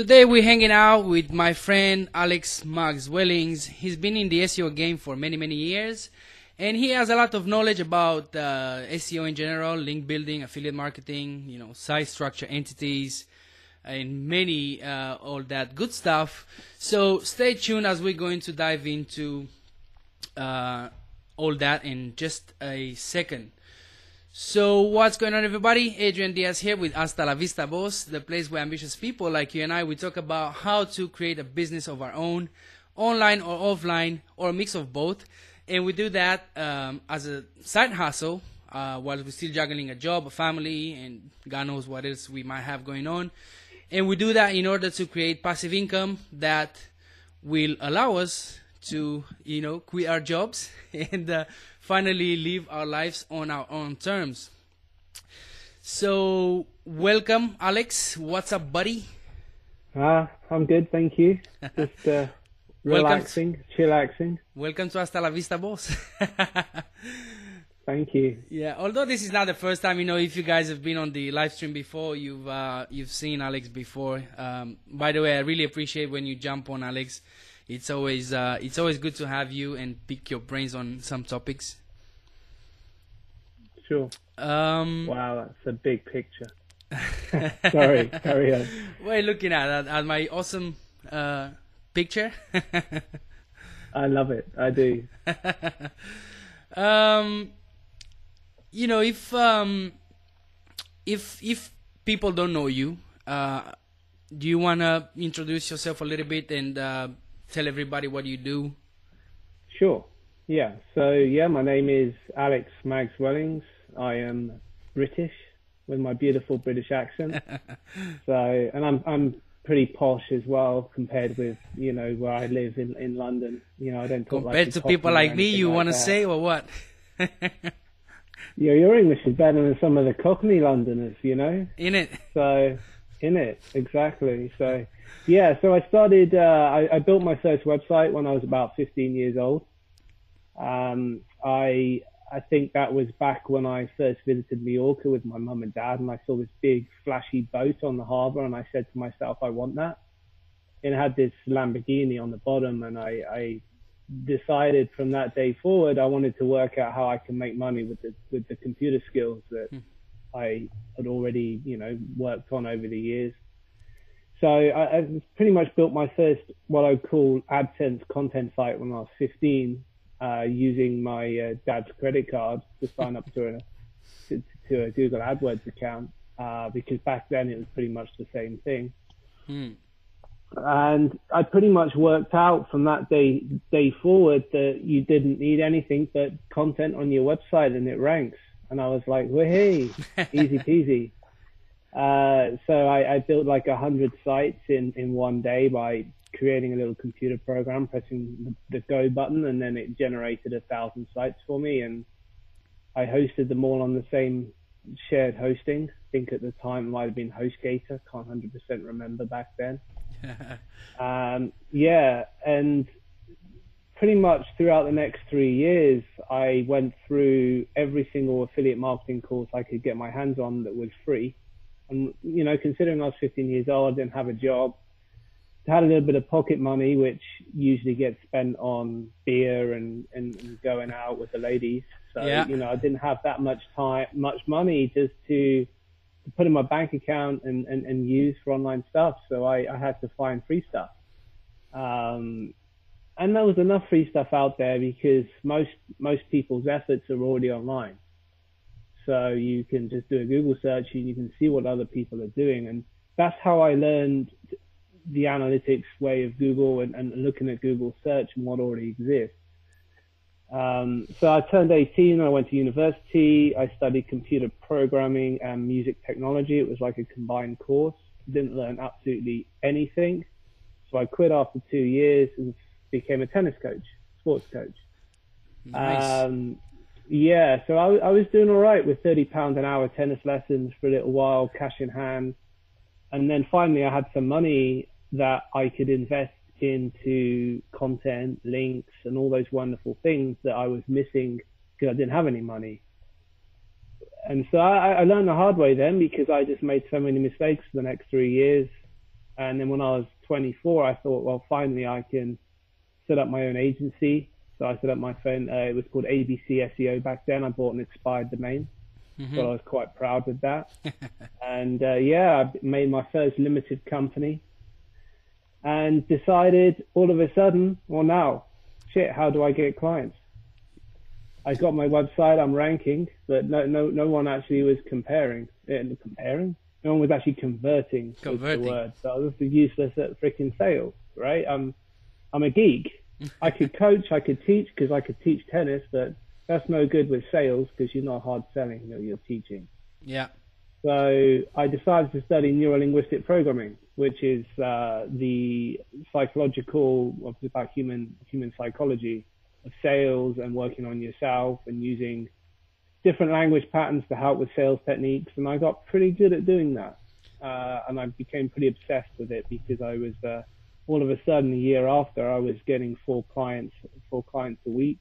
Today we're hanging out with my friend Alex Max Wellings. He's been in the SEO game for many, many years, and he has a lot of knowledge about uh, SEO in general, link building, affiliate marketing, you know, site structure, entities, and many uh, all that good stuff. So stay tuned as we're going to dive into uh, all that in just a second. So what's going on, everybody? Adrian Diaz here with Hasta la Vista Boss, the place where ambitious people like you and I we talk about how to create a business of our own, online or offline, or a mix of both, and we do that um, as a side hustle uh, while we're still juggling a job, a family, and God knows what else we might have going on. And we do that in order to create passive income that will allow us to, you know, quit our jobs and uh, finally live our lives on our own terms. So, welcome, Alex. What's up, buddy? Ah, I'm good, thank you. Just uh, relaxing, chillaxing. Welcome to Hasta la Vista, boss. Thank you. Yeah, although this is not the first time, you know, if you guys have been on the live stream before, you've uh, you've seen Alex before. Um, by the way, I really appreciate when you jump on, Alex. It's always uh, it's always good to have you and pick your brains on some topics. Sure. Um, Wow, that's a big picture. Sorry, carry on. are looking at? At, at my awesome uh, picture? I love it. I do. um, you know, if um, if if people don't know you, uh, do you wanna introduce yourself a little bit and uh, tell everybody what you do? Sure. Yeah. So yeah, my name is Alex Mags Wellings. I am British with my beautiful British accent. so, and I'm I'm pretty posh as well compared with you know where I live in in London. You know, I don't talk Compared like to people like me, you like wanna say or what? Yeah, your English is better than some of the Cockney Londoners. You know. In it. So, in it, exactly. So, yeah, so I started, uh, I, I built my first website when I was about 15 years old. Um, I, I think that was back when I first visited Mallorca with my mum and dad, and I saw this big flashy boat on the harbour, and I said to myself, I want that. And it had this Lamborghini on the bottom, and I, I decided from that day forward, I wanted to work out how I can make money with the with the computer skills that hmm. I had already, you know, worked on over the years. So I, I pretty much built my first what I would call AdSense content site when I was 15, uh, using my uh, dad's credit card to sign up to a to, to a Google AdWords account uh, because back then it was pretty much the same thing Hmm. and I pretty much worked out from that day day forward that you didn't need anything but content on your website and it ranks. And I was like, well, hey, easy peasy. Uh, so I, I built like a hundred sites in, in one day by creating a little computer program, pressing the, the go button, and then it generated a thousand sites for me. And I hosted them all on the same shared hosting. I think at the time it might have been HostGator. Can't 100% remember back then. Um, yeah, and pretty much throughout the next three years, I went through every single affiliate marketing course I could get my hands on that was free. And, you know, considering I was 15 years old, I didn't have a job, had a little bit of pocket money, which usually gets spent on beer and, and, and going out with the ladies. So, Yeah. you know, I didn't have that much time, much money just to, to put in my bank account and, and, and use for online stuff. So I, I had to find free stuff. Um, and there was enough free stuff out there because most most people's efforts are already online. So you can just do a Google search and you can see what other people are doing. And that's how I learned the analytics way of Google and, and looking at Google search and what already exists. Um, so I turned 18. I went to university. I studied computer programming and music technology. It was like a combined course. Didn't learn absolutely anything. So I quit after two years and became a tennis coach, sports coach. Nice. Um, yeah, so I, I was doing all right with thirty pounds an hour tennis lessons for a little while, cash in hand, and then finally I had some money that I could invest into content, links, and all those wonderful things that I was missing because I didn't have any money. And so I, I learned the hard way then because I just made so many mistakes for the next three years. And then when I was 24, I thought, well, finally I can set up my own agency. So I set up my phone. Uh, it was called ABC SEO back then. I bought an expired domain, Mm-hmm. so I was quite proud with that. and uh, yeah, I made my first limited company, and decided all of a sudden, well, now, shit, how do I get clients? I got my website. I'm ranking, but no, no, no one actually was comparing. eh, comparing. No one was actually converting. Converting. the word. So I was useless at freaking sales, right? I'm, I'm a geek. I could coach, I could teach because I could teach tennis, but that's no good with sales because you're not hard selling. You're, you're teaching. Yeah. So I decided to study neurolinguistic programming, which is uh, the psychological, obviously about human human psychology of sales and working on yourself and using different language patterns to help with sales techniques. And I got pretty good at doing that, uh, and I became pretty obsessed with it because I was uh, all of a sudden a year after I was getting four clients, four clients a week.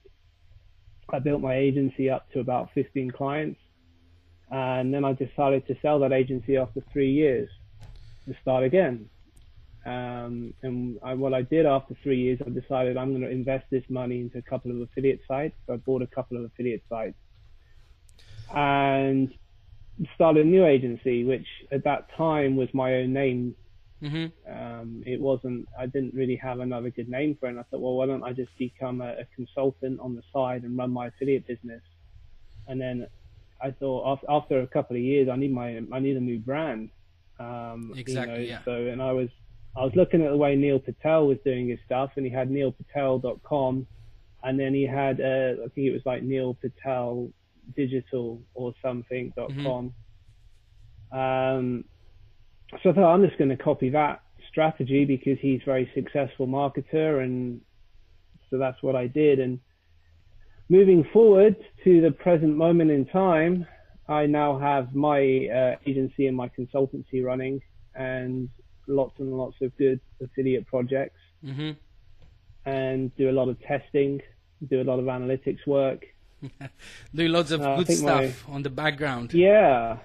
I built my agency up to about 15 clients and then I decided to sell that agency after three years and start again. Um, and I, what I did after three years, I decided I'm going to invest this money into a couple of affiliate sites. So I bought a couple of affiliate sites and started a new agency, which at that time was my own name. Mm-hmm. Um, it wasn't, I didn't really have another good name for it. And I thought, well, why don't I just become a, a consultant on the side and run my affiliate business? And then I thought af- after a couple of years, I need my, I need a new brand. Um, Exactly, You know, yeah. So, and I was, I was looking at the way Neil Patel was doing his stuff and he had neilpatel.com and then he had, uh, I think it was like Neil Patel digital or something dot Mhm. com. Um, so I thought I'm just going to copy that strategy because he's a very successful marketer, and so that's what I did. And moving forward to the present moment in time, I now have my uh, agency and my consultancy running, and lots and lots of good affiliate projects, Mm-hmm. and do a lot of testing, do a lot of analytics work. Doing lots of Uh, good think my- stuff on the background. Yeah,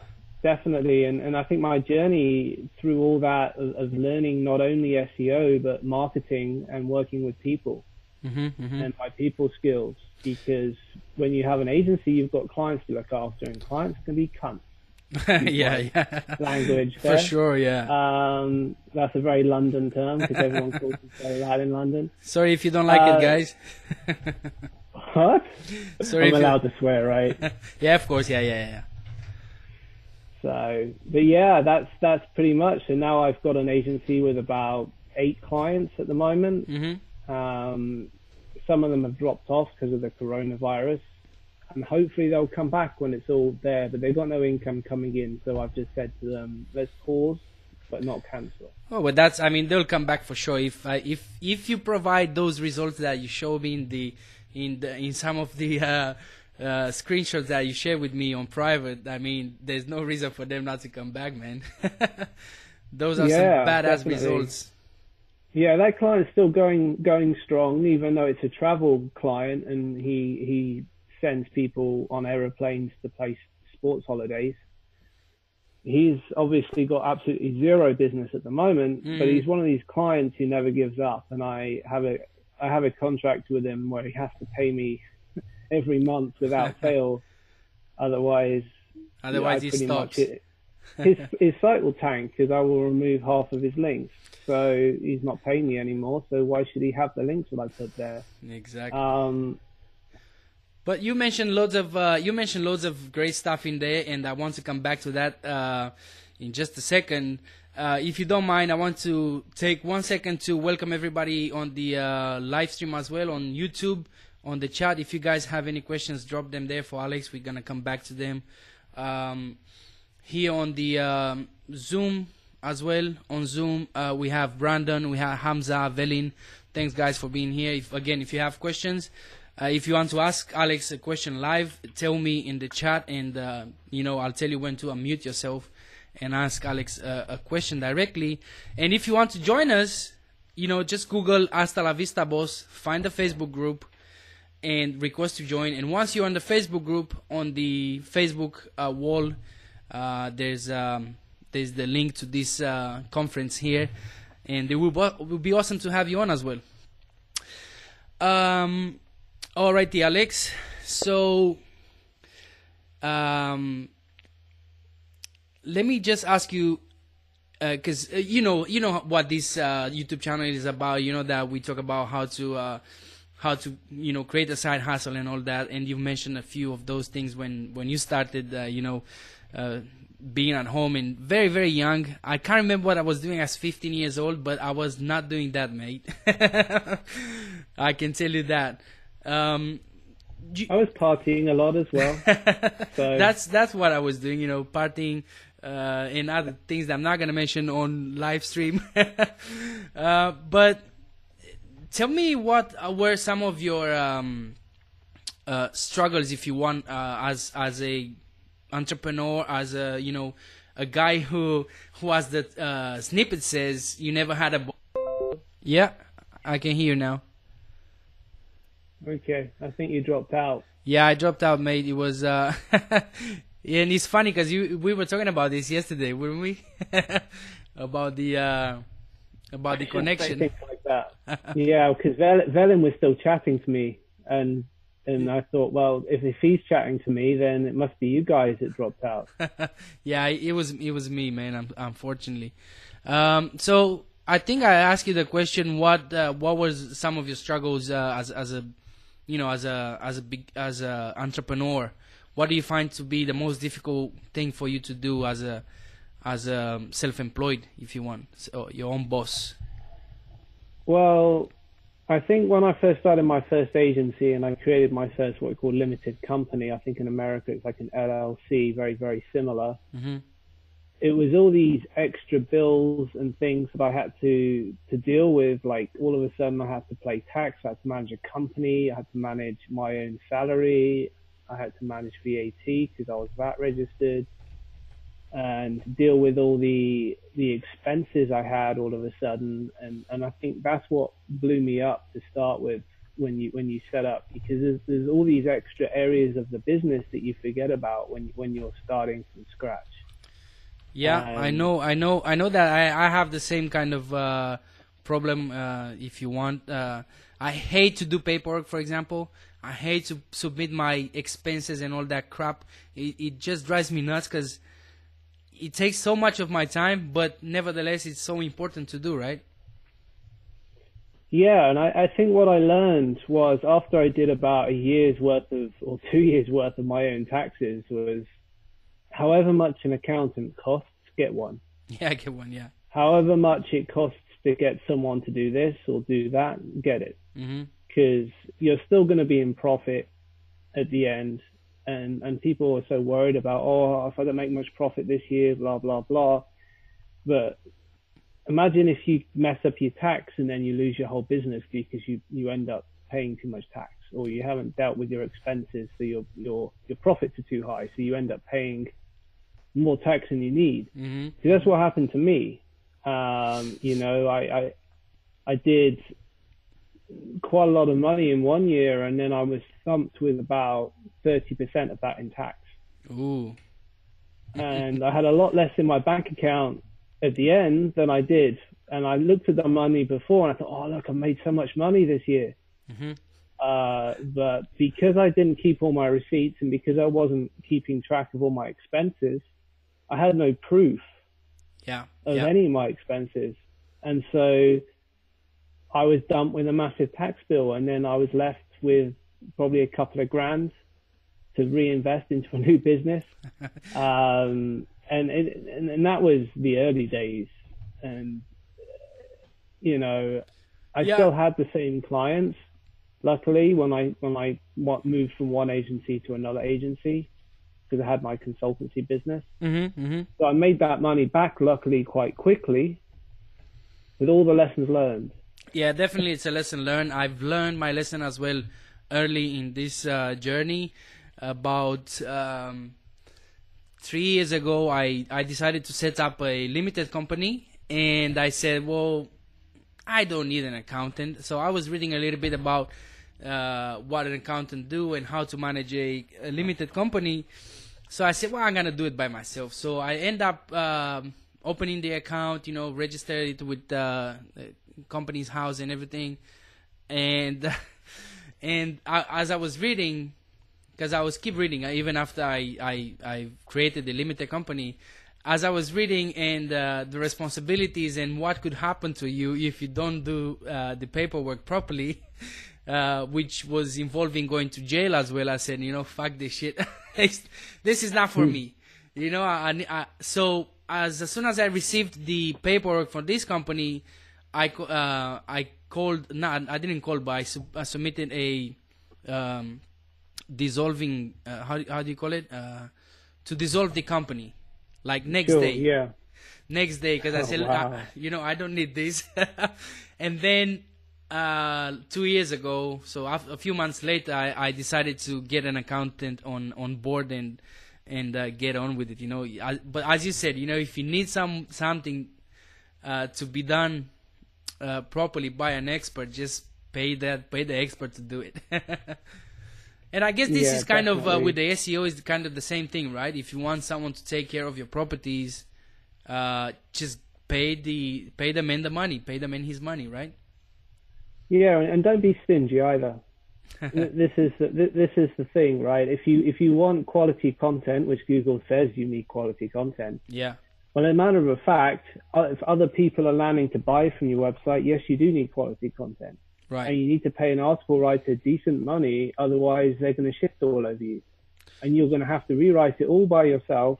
definitely. And and I think my journey through all that of, of learning not only SEO but marketing and working with people Mm-hmm, mm-hmm. and my people skills. Because when you have an agency, you've got clients to look after, and clients can be cunts. yeah, yeah. Language For sure, yeah. Um, that's a very London term because everyone calls it so that in London. Sorry if you don't like uh, it, guys. What? Sorry I'm if you... allowed to swear, right? Yeah, of course, yeah, yeah, yeah. So, but yeah, that's that's pretty much. And now I've got an agency with about eight clients at the moment. Mm-hmm. Um, some of them have dropped off because of the coronavirus, and hopefully they'll come back when it's all there. But they've got no income coming in, so I've just said to them, let's pause, but not cancel. Oh, but that's. I mean, they'll come back for sure if uh, if if you provide those results that you show me in the in the in some of the uh, uh, screenshots that you share with me on private. I mean, there's no reason for them not to come back, man. those are Yeah, some badass definitely. results. Yeah, that client's still going going strong, even though it's a travel client, and he he sends people on aeroplanes to place sports holidays. He's obviously got absolutely zero business at the moment, but Mm. he's one of these clients who never gives up. And I have a I have a contract with him where he has to pay me every month without fail. Otherwise, Otherwise, it pretty stops. much- his his site will tank because I will remove half of his links. So he's not paying me anymore. So why should he have the links that I put there? Exactly. Um, But you mentioned loads of uh, you mentioned loads of great stuff in there, and I want to come back to that uh, in just a second. Uh, if you don't mind, I want to take one second to welcome everybody on the uh, live stream as well on YouTube, on the chat. If you guys have any questions, drop them there for Alex. We're gonna come back to them. Um, here on the um, Zoom as well. On Zoom, uh, we have Brandon, we have Hamza, Velin. Thanks, guys, for being here. If, again, if you have questions, uh, if you want to ask Alex a question live, tell me in the chat, and uh, you know I'll tell you when to unmute yourself and ask Alex a question directly. And if you want to join us, you know, just Google Hasta la Vista Boss, find the Facebook group, and request to join. And once you're on the Facebook group, on the Facebook uh, wall, uh, there's um, there's the link to this uh, conference here. and it will, will be awesome to have you on as well. Um, alrighty, Alex. So, um, let me just ask you because uh, uh, you know you know what this uh, YouTube channel is about. You know that we talk about how to uh, how to you know create a side hustle and all that. And you mentioned a few of those things when when you started. Uh, you know. Uh, being at home and very very young i can't remember what i was doing as 15 years old but i was not doing that mate i can tell you that um, I was partying a lot as well. so. That's that's what I was doing, you know, partying, uh, and other things that I'm not gonna mention on live stream. uh, but tell me what were some of your um, uh, struggles, if you want, uh, as as a entrepreneur, as a you know a guy who who as the uh, snippet says, you never had a. Yeah, I can hear you now. Okay, I think you dropped out. Yeah, I dropped out, mate. It was uh Yeah, and it's funny because you we were talking about this yesterday, weren't we? about the uh, about the connection. Like that. yeah, because Velen was still chatting to me, and and I thought, well, if if he's chatting to me, then it must be you guys that dropped out. yeah, it was it was me, man. Unfortunately, um, so I think I asked you the question: what uh, what was some of your struggles uh, as as a you know as a as a big as a entrepreneur? what do you find to be the most difficult thing for you to do as a as a self-employed, if you want, so your own boss? Well, I think when I first started my first agency and I created my first what we call limited company, I think in America it's like an LLC, very very similar. Mm-hmm. It was all these extra bills and things that I had to to deal with. Like all of a sudden, I had to pay tax, I had to manage a company, I had to manage my own salary, I had to manage VAT because I was VAT registered and deal with all the the expenses I had all of a sudden and and I think that's what blew me up to start with when you when you set up because there's, there's all these extra areas of the business that you forget about when when you're starting from scratch. Yeah, um, I know, I know, I know that I I have the same kind of uh, problem. Uh, if you want, uh, I hate to do paperwork, for example. I hate to submit my expenses and all that crap. It, it just drives me nuts because it takes so much of my time, but nevertheless, it's so important to do, right? Yeah, and I, I think what I learned was after I did about a year's worth of, or two years worth of my own taxes, was however much an accountant costs, get one. Yeah, get one, yeah. However much it costs to get someone to do this or do that, get it. Mm-hmm because you're still going to be in profit at the end. And, and people are so worried about, oh, if I don't make much profit this year, blah, blah, blah. But imagine if you mess up your tax and then you lose your whole business because you, you end up paying too much tax or you haven't dealt with your expenses. So your, your, your profits are too high. So you end up paying more tax than you need. Mm-hmm. So that's what happened to me. Um, you know, I, I, I did quite a lot of money in one year, and then I was thumped with about thirty percent of that in tax. Ooh. and I had a lot less in my bank account at the end than I did. And I looked at the money before, and I thought, oh look, I made so much money this year. Mm-hmm. Uh, but because I didn't keep all my receipts and because I wasn't keeping track of all my expenses, I had no proof yeah, of yeah. any of my expenses. And so I was dumped with a massive tax bill, and then I was left with probably a couple of grand to reinvest into a new business. um, and, it, and and that was the early days, and you know, I yeah. still had the same clients. Luckily, when I when I moved from one agency to another agency, because I had my consultancy business, mm-hmm, mm-hmm. so I made that money back. Luckily, quite quickly, with all the lessons learned yeah, definitely it's a lesson learned. I've learned my lesson as well early in this uh, journey. About um, three years ago, I, I decided to set up a limited company, and I said, well, I don't need an accountant. So I was reading a little bit about uh, what an accountant do and how to manage a, a, limited company. So I said, well, I'm gonna do it by myself. So I end up um, opening the account, you know, register it with uh, Companies House and everything, and and I, as I was reading, because I was keep reading even after I I I created the limited company. As I was reading and uh, the responsibilities and what could happen to you if you don't do uh, the paperwork properly, uh, which was involving going to jail as well. I said, you know, fuck this shit. this is not for me. You know, I, I, so as, as soon as I received the paperwork for this company, I uh, I called. Not I didn't call, but I, sub, I submitted a um, dissolving. Uh, how how do you call it? Uh, to dissolve the company, like next Sure, day yeah. next day because I Oh, said, wow. "Ah, you know, I don't need this. and then uh, two years ago, so a few months later, I, I decided to get an accountant on, on board and and uh, get on with it. You know, I, but as you said, you know, if you need some something uh, to be done uh, properly by an expert, just pay that pay the expert to do it. and I guess this Yeah, is kind of uh, with the SEO is kind of the same thing, right? If you want someone to take care of your properties, uh, just pay the pay the man the money, pay the man his money, right? Yeah, and, and don't be stingy either. This is the, this is the thing, right? If you if you want quality content, which Google says you need quality content, Yeah, well, as a matter of fact, if other people are landing to buy from your website, yes, you do need quality content, and you need to pay an article writer decent money, otherwise they're going to shift all over you, and you're going to have to rewrite it all by yourself,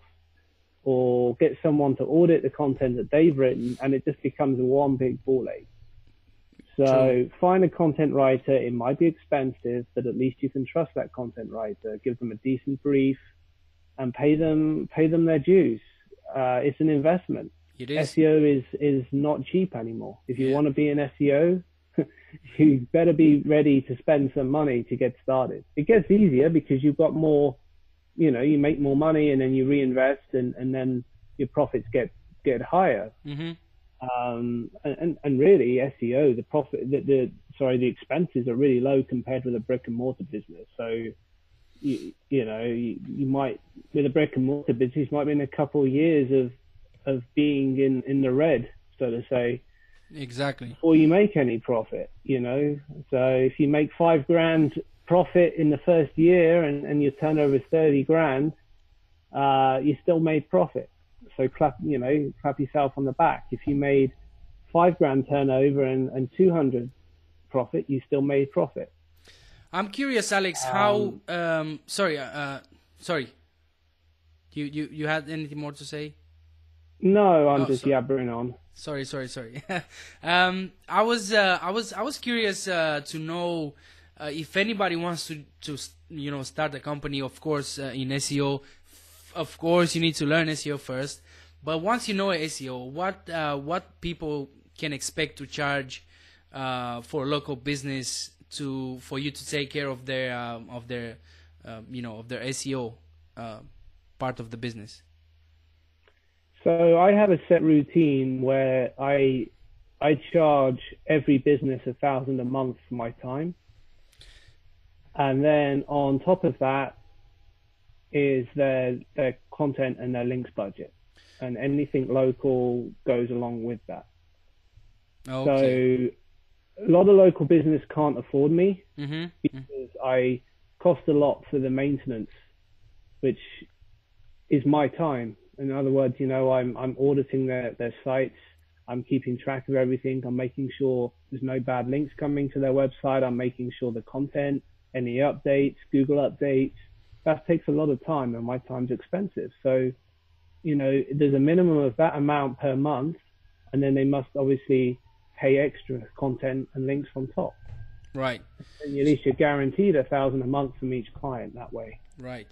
or get someone to audit the content that they've written, and it just becomes one big ball ache. So True. find a content writer. It might be expensive, but at least you can trust that content writer. Give them a decent brief, and pay them pay them their dues. Uh, it's an investment. It is. SEO is is not cheap anymore. If you Yeah. want to be an SEO, you better be ready to spend some money to get started. It gets easier because you've got more, you know, you make more money and then you reinvest and, and then your profits get get higher. hmm Um, and, and, and really SEO, the profit, the, the sorry, the expenses are really low compared with a brick and mortar business. So, you, you know, you, you might with a brick and mortar business, might be in a couple of years of of being in in the red, so to say, Exactly. before you make any profit. You know, so if you make five grand profit in the first year and and your turnover is thirty grand, uh, you still made profit. So clap, you know, clap yourself on the back. If you made five grand turnover and, and 200 profit, you still made profit. I'm curious, Alex. How? Um, sorry. Uh, uh, sorry. You you you had anything more to say? No, I'm Oh, just so- yabbering on. Sorry, sorry, sorry. um, I was, uh, I was, I was curious uh, to know uh, if anybody wants to, to, you know, start a company. Of course, uh, in SEO, f- of course, you need to learn SEO first. But once you know SEO, what, uh, what people can expect to charge uh, for local business to, for you to take care of their, um, of their, um, you know, of their SEO uh, part of the business. So I have a set routine where I I charge every business a thousand a month for my time, and then on top of that is their their content and their links budget, and anything local goes along with that. Okay. So a lot of local business can't afford me mm-hmm. because I cost a lot for the maintenance, which is my time. In other words, you know, I'm I'm auditing their their sites. I'm keeping track of everything. I'm making sure there's no bad links coming to their website. I'm making sure the content, any updates, Google updates, that takes a lot of time, and my time's expensive. So, you know, there's a minimum of that amount per month, and then they must obviously pay extra content and links on top. Right. And at least you're guaranteed a thousand a month from each client that way. Right.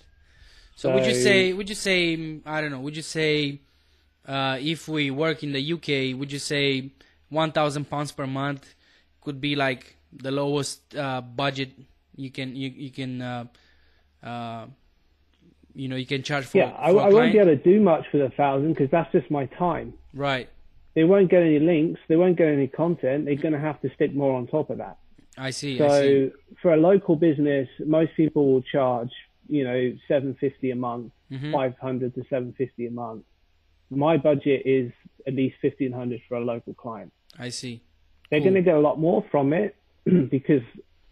So, would you say? Would you say? I don't know. Would you say uh, if we work in the UK, would you say one thousand pounds per month could be like the lowest uh, budget you can you you can uh, uh, you know you can charge for? yeah, I, for a I won't be able to do much for the thousand because that's just my time. Right. They won't get any links. They won't get any content. They're going to have to stick more on top of that. I see. I see. So for a local business, most people will charge, you know, seven fifty a month, Mhm. five hundred to seven fifty a month. my budget is at least 1500 for a local client. I see. They're going to get a lot more from it because,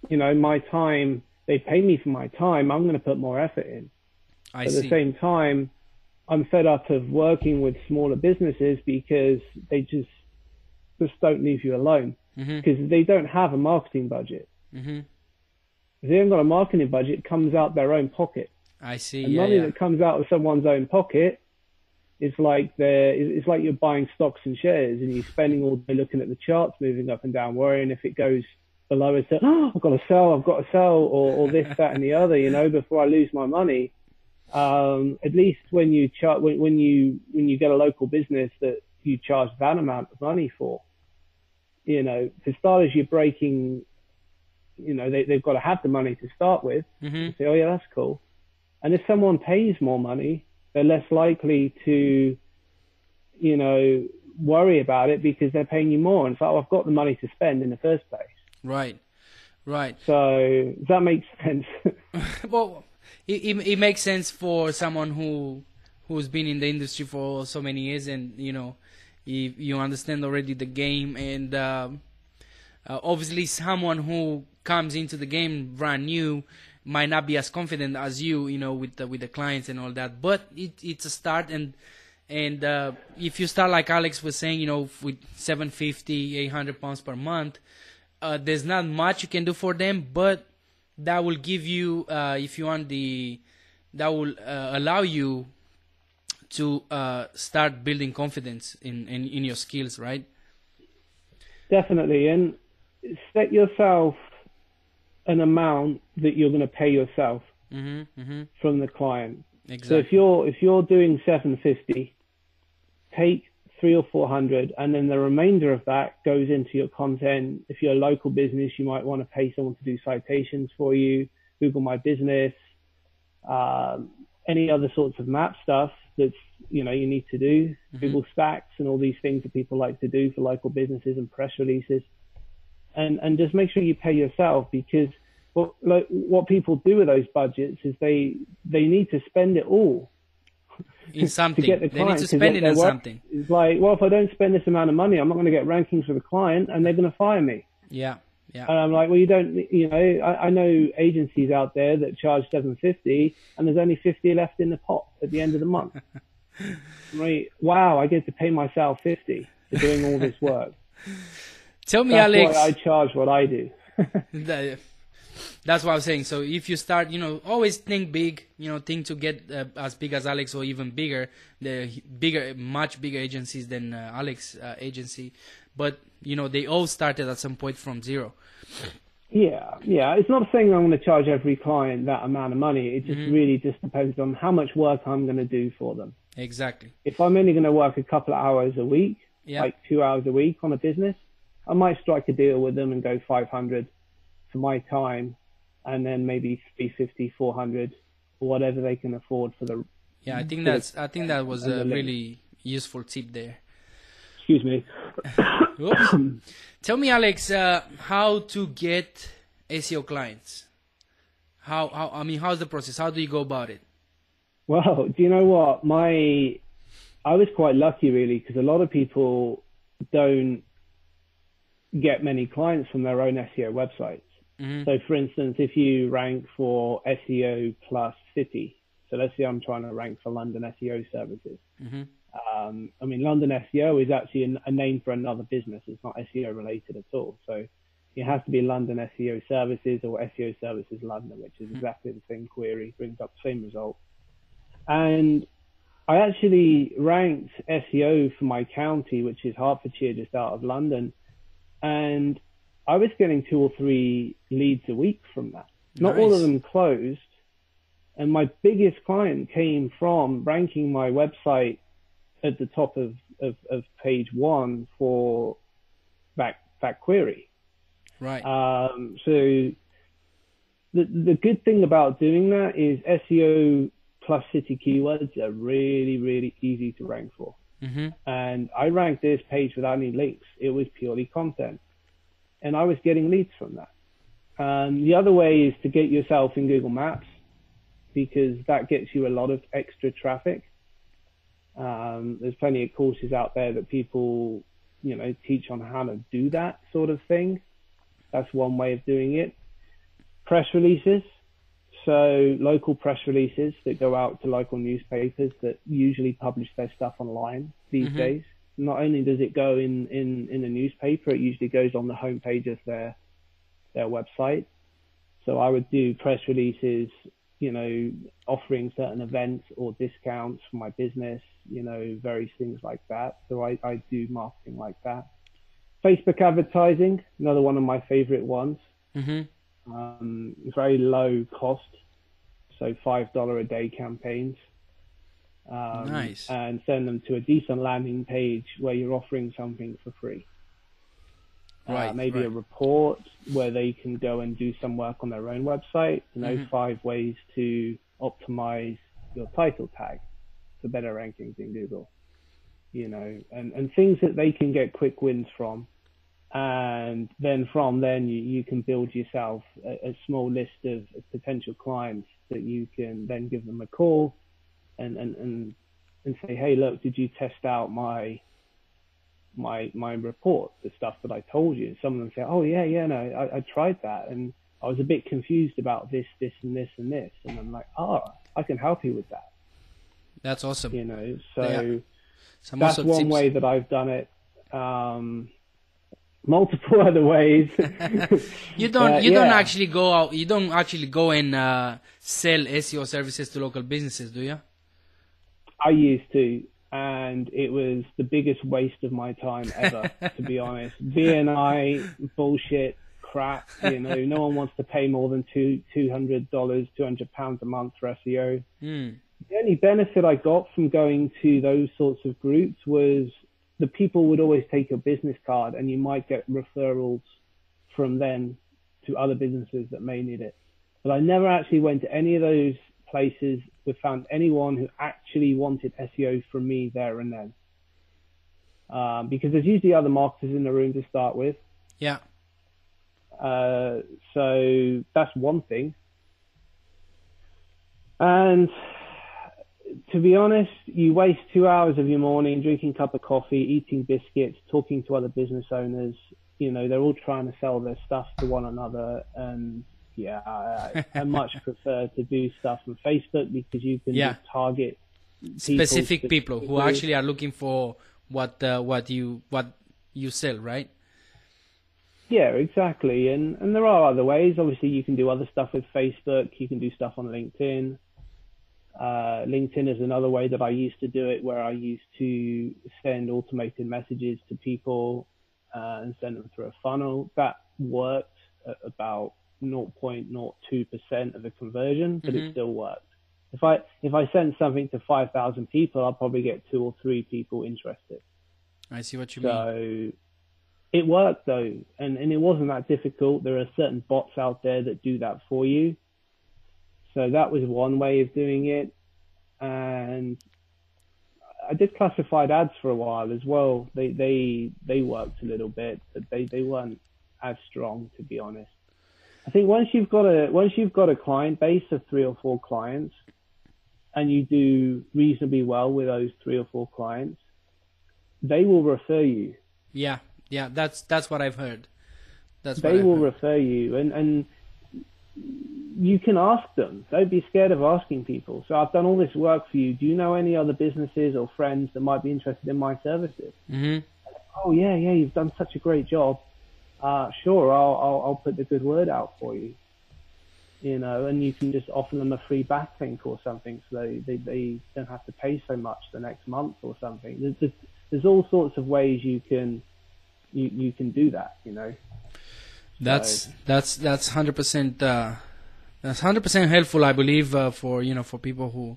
you know, my time, they pay me for my time. I'm going to put more effort in. I see. At see. the same time, I'm fed up of working with smaller businesses because they just just don't leave you alone Mhm. because they don't have a marketing budget. Mhm. If they haven't got a marketing budget, it comes out their own pocket. I see. And Yeah, money yeah. that comes out of someone's own pocket is like they're, it's like you're buying stocks and shares and you're spending all day looking at the charts moving up and down, worrying if it goes below it's oh, I've got to sell, I've got to sell, or, or this, that, and the other, you know, before I lose my money. Um, at least when you char- when, when you when you get a local business that you charge that amount of money for, you know, for starters, you're breaking, you know, they, they've got to have the money to start with Mhm. say, oh yeah, that's cool. And if someone pays more money, they're less likely to, you know, worry about it because they're paying you more. And it's like, oh, I've got the money to spend in the first place. Right. Right. So does that make sense? well, it, it makes sense for someone who who's been in the industry for so many years, and you know, if you understand already the game, and um, uh, obviously someone who comes into the game brand new might not be as confident as you, you know, with the, with the clients and all that. But it it's a start, and and uh, if you start like Alex was saying, you know, with 750, 800 pounds per month, uh, there's not much you can do for them, but that will give you, uh, if you want the, that will uh, allow you to uh, start building confidence in, in, in your skills, right? Definitely. And set yourself an amount that you're going to pay yourself Mm-hmm, mm-hmm. from the client. So if you're if you're doing 750, take three or four hundred, and then the remainder of that goes into your content. If you're a local business, you might want to pay someone to do citations for you, Google My Business, um, any other sorts of map stuff that's you know you need to do, Google Stacks, and all these things that people like to do for local businesses and press releases, and and just make sure you pay yourself because what like, what people do with those budgets is they they need to spend it all in something. to get the they need client to spend it on work. something. It's like, well, if I don't spend this amount of money, I'm not going to get rankings for the client, and they're going to fire me. Yeah, yeah. And I'm like, well, you don't, you know, I, I know agencies out there that charge 750, and there's only 50 left in the pot at the end of the month. right? Wow, I get to pay myself 50 for doing all this work. Tell me, That's Alex. why I charge what I do. That- that's what I'm saying. So if you start, you know, always think big. You know, think to get uh, as big as Alex or even bigger. The bigger, much bigger agencies than uh, Alex uh, agency, but you know they all started at some point from zero. Yeah, yeah. It's not saying I'm going to charge every client that amount of money. It just really just depends on how much work I'm going to do for them. Exactly. if I'm only going to work a couple of hours a week, Yeah. like two hours a week on a business, I might strike a deal with them and go 500 for my time and then maybe 350, 400 or whatever they can afford for the, Yeah, I think that's. I think that was a really useful tip there. excuse me. Tell me, Alex, uh, how to get SEO clients. How, how? I mean, how's the process? How do you go about it? Well, do you know what? My, I was quite lucky really because a lot of people don't get many clients from their own SEO websites. Mhm. So, for instance, if you rank for SEO plus city, so let's say I'm trying to rank for London SEO services. Mhm. Um, I mean, London SEO is actually a, a name for another business. It's not SEO related at all. So it has to be London SEO services or SEO services London, which is exactly the same query, brings up the same result. And I actually ranked SEO for my county, which is Hertfordshire, just out of London. And I was getting two or three leads a week from that. Not all of them closed. And my biggest client came from ranking my website at the top of, of, of page one for that, that query. Right. Um, so the the good thing about doing that is SEO plus city keywords are really really easy to rank for. mm-hmm. And I ranked this page without any links. It was purely content, and I was getting leads from that. Um, the other way is to get yourself in Google Maps because that gets you a lot of extra traffic. Um, there's plenty of courses out there that people, you know, teach on how to do that sort of thing. That's one way of doing it. Press releases. So local press releases that go out to local newspapers that usually publish their stuff online these Mhm. days. Not only does it go in, in, in the newspaper, it usually goes on the homepage of their their website. So I would do press releases, you know, offering certain events or discounts for my business, you know, various things like that. So I, I do marketing like that. Facebook advertising, another one of my favorite ones. hmm Um, very low cost, so five dollar a day campaigns. Um, Nice. And send them to a decent landing page where you're offering something for free. Uh, Right, maybe a report where they can go and do some work on their own website. You know, Mhm. five ways to optimize your title tag for better rankings in Google. You know, and, and things that they can get quick wins from. And then from then you, you can build yourself a, a small list of potential clients that you can then give them a call and, and, and, and say, Hey, look, did you test out my, my, my report, the stuff that I told you? And Some of them say, Oh yeah, yeah, no, I, I tried that. And I was a bit confused about this, this and this and this. And I'm like, Oh, I can help you with that, That's awesome. you know? So, Yeah. That's one tips. way that I've done it. Um, multiple other ways. You don't Uh, you don't actually go out you don't actually go and uh, sell SEO services to local businesses, do you? I used to, and it was the biggest waste of my time ever, to be honest. BNI bullshit crap. You know, no one wants to pay more than two two hundred dollars, two hundred pounds a month for SEO. Hmm. the only benefit I got from going to those sorts of groups was the people would always take your business card and you might get referrals from them to other businesses that may need it. But I never actually went to any of those places or found anyone who actually wanted SEO from me there and then. Um, because there's usually other marketers in the room to start with. Yeah. Uh, so that's one thing. And to be honest, you waste two hours of your morning drinking a cup of coffee, eating biscuits, talking to other business owners. You know, they're all trying to sell their stuff to one another. And yeah, I, I much prefer to do stuff on Facebook because you can Yeah. target Specific people who actually are looking for what uh, what you what you sell, right? Yeah, exactly. And and there are other ways. Obviously, you can do other stuff with Facebook. You can do stuff on LinkedIn. Uh, LinkedIn is another way that I used to do it, where I used to send automated messages to people uh, and send them through a funnel. That worked about 0.02% of a conversion, but Mhm. it still worked. If I if I send something to 5,000 people, I'll probably get two or three people interested. I see what you mean. So it worked though, and, and it wasn't that difficult. There are certain bots out there that do that for you. So that was one way of doing it. And I did classified ads for a while as well. They they they worked a little bit, but they, they weren't as strong to be honest. I think once you've got a once you've got a client base of three or four clients and you do reasonably well with those three or four clients, they will refer you. Yeah, yeah, that's that's what I've heard. That's They will heard. refer you, and and you can ask them. Don't be scared of asking people. So I've done all this work for you. Do you know any other businesses or friends that might be interested in my services? Mhm. Oh yeah, yeah, you've done such a great job. Uh, sure, I'll, I'll I'll put the good word out for you. You know, and you can just offer them a free back backlink or something, so they, they, they don't have to pay so much the next month or something. There's there's, there's all sorts of ways you can you you can do that. You know. That's that's that's hundred percent. Uh, that's hundred percent helpful, I believe, uh, for you know for people who,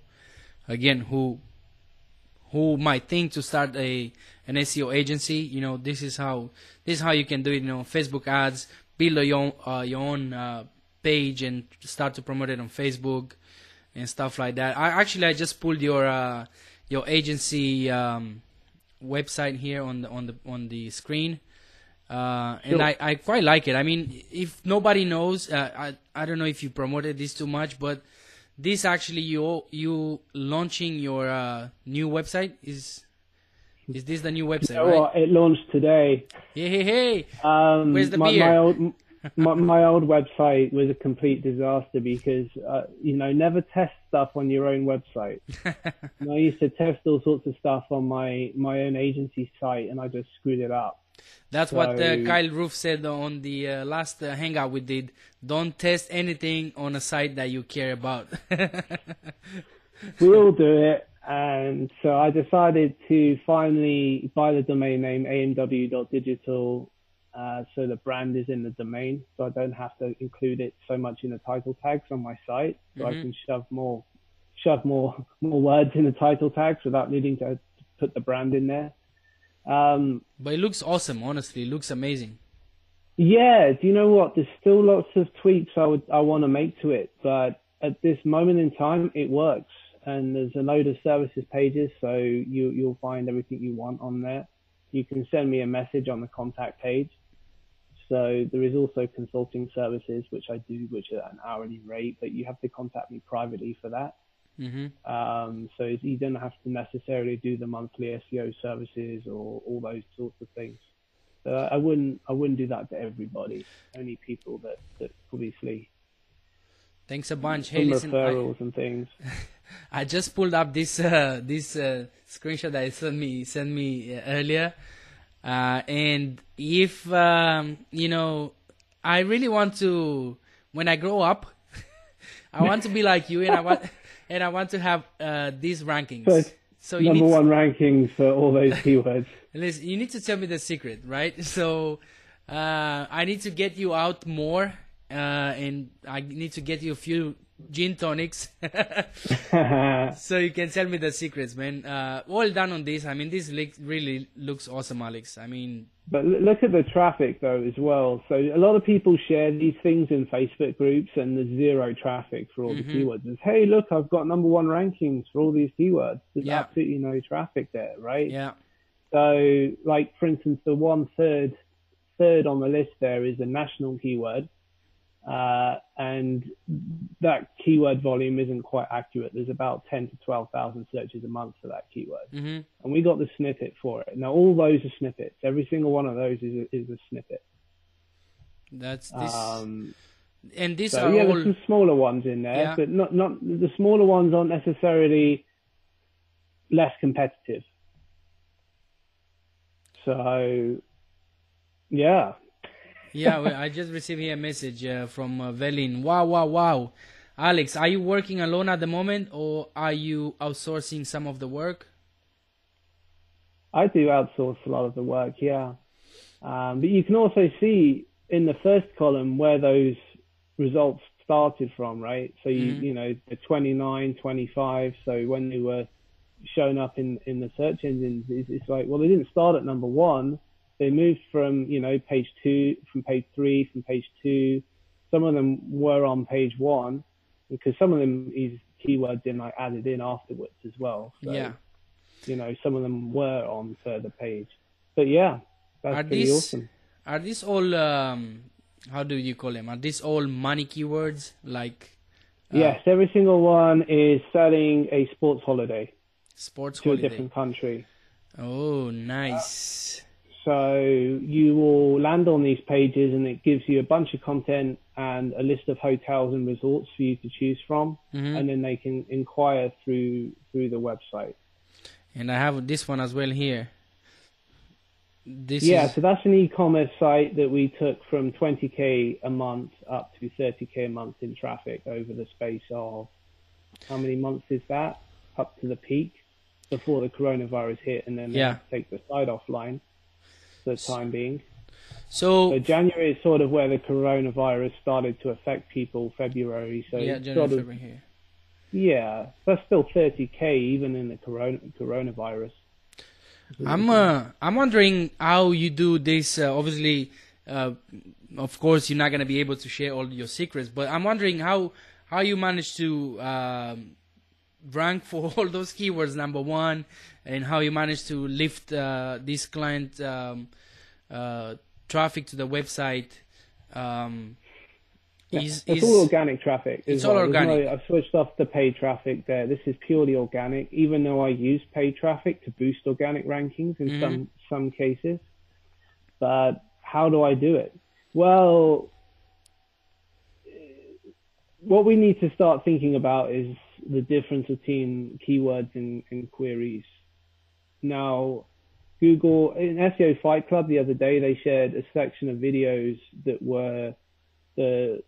again, who who might think to start a an SEO agency. You know, this is how this is how you can do it. You know, Facebook ads, build your own uh, your own uh, page and start to promote it on Facebook and stuff like that. I actually I just pulled your uh, your agency um, website here on the on the on the screen. Uh, and. I, I quite like it. I mean, if nobody knows, uh, I I don't know if you promoted this too much, but this actually you you launching your uh, new website is is this the new website Oh, right it launched today. hey hey hey Um, Where's the my, beer? my old my, my old website was a complete disaster because uh, you know never test stuff on your own website. and I used to test all sorts of stuff on my my own agency site, and I just screwed it up. That's what uh, Kyle Roof said on the uh, last uh, hangout we did. Don't test anything on a site that you care about. we all do it. And so I decided to finally buy the domain name amw.digital uh, so the brand is in the domain. So I don't have to include it so much in the title tags on my site. So I can shove more, shove more, more words in the title tags without needing to put the brand in there. Um, but it looks awesome, honestly. It looks amazing. yeah, do you know what? There's still lots of tweaks I would I want to make to it, but at this moment in time, it works. And there's a load of services pages, so you you'll find everything you want on there. You can send me a message on the contact page. So there is also consulting services, which I do, which are at an hourly rate, but you have to contact me privately for that. Hmm Um, so you don't have to necessarily do the monthly SEO services or all those sorts of things. So I wouldn't I wouldn't do that to everybody. Only people that, that obviously Thanks a bunch. Hey, listen, I, referrals and things. I just pulled up this uh, this uh, screenshot that you sent me sent me uh, earlier, uh, and if um, you know, I really want to when I grow up, I want to be like you, and I want and I want to have uh, these rankings. So So you Number one rankings for all those keywords. Listen, you need to tell me the secret, right? So uh, I need to get you out more, uh, and I need to get you a few gin tonics, so you can tell me the secrets, man. Uh, well done on this. I mean, this li- really looks awesome, Alex. I mean, But look at the traffic though as well. So a lot of people share these things in Facebook groups and there's zero traffic for all Mm-hmm. the keywords. It's, hey, look, I've got number one rankings for all these keywords. There's Yeah. absolutely no traffic there, right? yeah, So like, for instance, the one third, third on the list there is a national keyword. Uh, and that keyword volume isn't quite accurate. There's about 10 to 12,000 searches a month for that keyword hmm and we got the snippet for it. Now all those are snippets. Every single one of those is a, is a snippet. that's this, Um, and these so are yeah, all. there's some smaller ones in there, Yeah. but not not the smaller ones aren't necessarily less competitive. So yeah, yeah, well, I just received here a message uh, from uh, Velin. Wow, wow, wow. Alex, are you working alone at the moment, or are you outsourcing some of the work? I do outsource a lot of the work. Yeah, um, but you can also see in the first column where those results started from, right? So you Mhm. you know the 29, 25. So when they were shown up in in the search engines, it's, it's like well they didn't start at number one. They moved from you know page two, from page three, from page two. Some of them were on page one because some of them these keywords in like added in afterwards as well. So, yeah. you know, some of them were on further page. But yeah, that's Are pretty these awesome. are these all um how do you call them? Are these all money keywords like uh, yes, every single one is selling a sports holiday sports to a different country. Oh, nice. So you will land on these pages and it gives you a bunch of content and a list of hotels and resorts for you to choose from. Mhm. And then they can inquire through through the website. And I have this one as well here. This Yeah, is so that's an e-commerce site that we took from 20k a month up to 30k a month in traffic over the space of how many months is that? Up to the peak before the coronavirus hit, and then Yeah. take the site offline the time being. so So January is sort of where the coronavirus started to affect people. February, so yeah, January, sort of February here. yeah, that's still 30k even in the corona coronavirus. I'm uh, I'm wondering how you do this. Uh, obviously, uh, of course, you're not gonna be able to share all your secrets, but I'm wondering how how you manage to um, rank for all those keywords number one, and how you manage to lift uh, this client um, uh, traffic to the website. Um, Is, It's is- all organic traffic. It's all well. There's organic. No, I've switched off the paid traffic there. This is purely organic, even though I use paid traffic to boost organic rankings in Mm-hmm. some some cases. But how do I do it? Well, what we need to start thinking about is the difference between keywords and, and queries. Now, Google in SEO Fight Club the other day they shared a section of videos that were the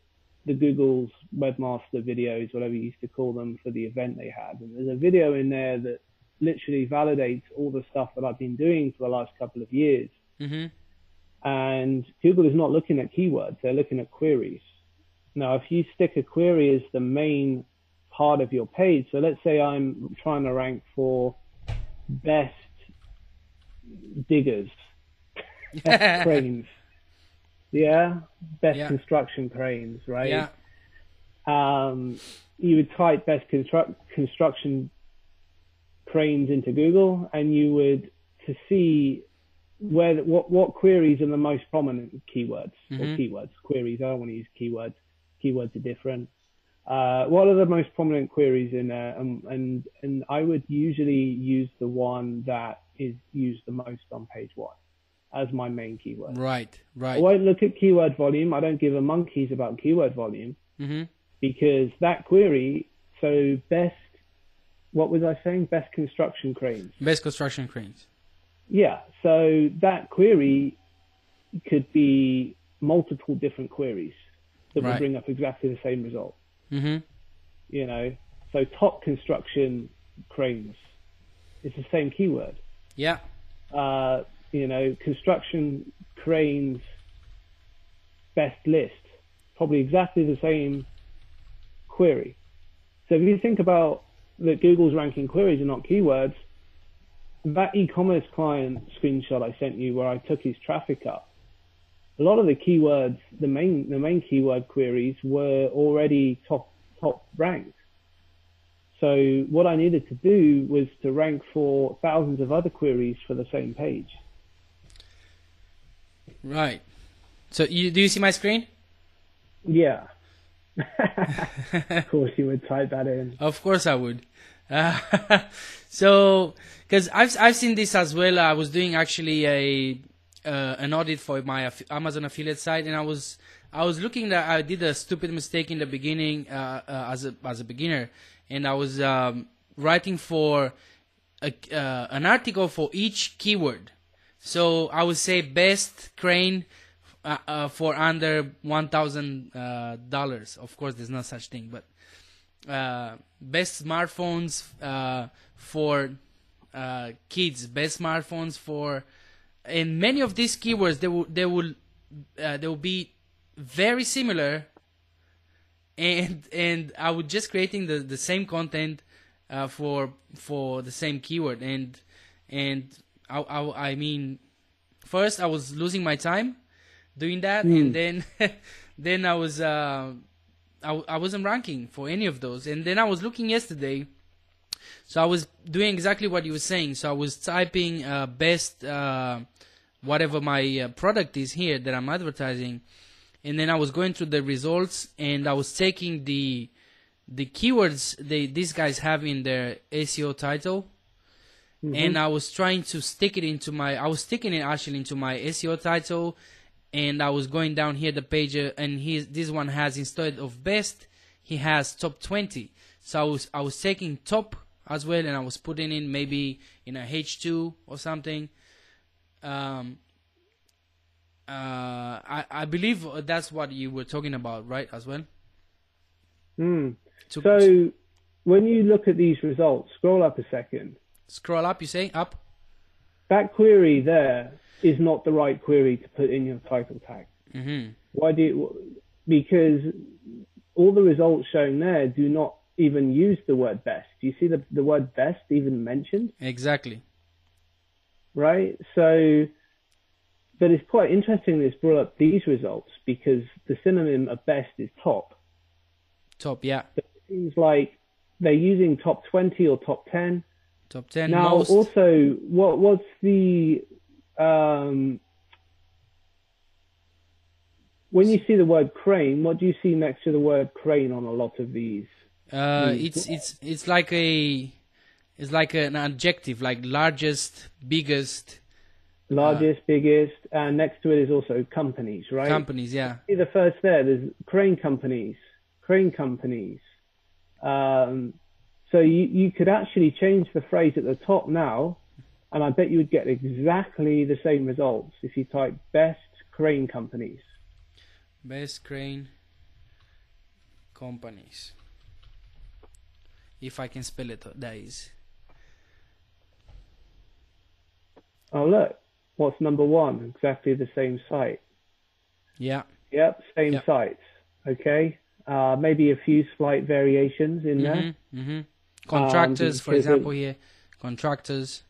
the Google's webmaster videos, whatever you used to call them, for the event they had. And there's a video in there that literally validates all the stuff that I've been doing for the last couple of years. Mhm. And Google is not looking at keywords; they're looking at queries. Now, if you stick a query as the main part of your page, so let's say I'm trying to rank for best diggers, best cranes, yeah, best Yeah. construction cranes, right? Yeah. um, you would type best construct, construction cranes into Google, and you would to see where what what queries are the most prominent keywords or Mhm. keywords queries. I don't want to use keywords. Keywords are different. Uh, what are the most prominent queries in there? Um, and and I would usually use the one that is used the most on page one as my main keyword. Right. right. I won't look at keyword volume. I don't give a monkeys about keyword volume Mhm. because that query, so best, what was I saying? Best construction cranes. Best construction cranes. Yeah, so that query could be multiple different queries that Right. will bring up exactly the same result. Mhm. You know, so top construction cranes is the same keyword. Yeah. Uh, you know, construction cranes best list, probably exactly the same query. So if you think about that Google's ranking queries are not keywords, that e-commerce client screenshot I sent you where I took his traffic up, a lot of the keywords, the main the main keyword queries were already top top ranked. So what I needed to do was to rank for thousands of other queries for the same page. Right. So you do you see my screen? Yeah. of course you would type that in. Of course I would. Uh, so, because I've I've seen this as well. I was doing actually a uh, an audit for my Amazon affiliate site, and I was I was looking that I did a stupid mistake in the beginning uh, uh, as a as a beginner, and I was um, writing for a, uh, an article for each keyword. So I would say best crane uh, uh, for under one thousand dollars. Of course, there's no such thing, but best smartphones for kids, best smartphones for, and many of these keywords they will they will uh, they will be very similar, and and I would just creating the, the same content uh, for for the same keyword. And and I, I I mean first I was losing my time doing that. And then then I was uh, I, I wasn't ranking for any of those. And then I was looking yesterday, so I was doing exactly what you were saying. So I was typing uh, best uh, whatever my uh, product is here that I'm advertising, and then I was going through the results and I was taking the the keywords they these guys have in their SEO title. And I was trying to stick it into my. I was sticking it actually into my SEO title, and I was going down here the page, uh, and he this one has instead of best, he has top twenty. So I was I was taking top as well, and I was putting in maybe in a H two or something. Um, uh, I I believe that's what you were talking about, right? As well. Hmm. To So when you look at these results, scroll up a second. scroll up, you say up. That query there is not the right query to put in your title tag. hmm Why do you, because all the results shown there do not even use the word best. Do you see the, the word best even mentioned? Exactly. right? So, but it's quite interesting this brought up these results because the synonym of best is top. Top, yeah. It seems like they're using top 20 or top 10. Top ten. now, most. also, what what's the um, when you see the word crane, what do you see next to the word crane on a lot of these? Uh, Hmm. it's it's it's like a it's like an adjective, like largest, biggest Largest, biggest, and next to it is also companies, right? companies. Yeah. see the first there. There's crane companies, crane companies. Um, so you, you could actually change the phrase at the top now, and I bet you would get exactly the same results if you type best crane companies. Best crane companies. If I can spell it, that is. Oh look, what's number one? Exactly the same site. Yeah. Yep, same Yep. sites. Okay. Uh, maybe a few slight variations in there. hmm hmm Contractors, for because it- example, here. Contractors.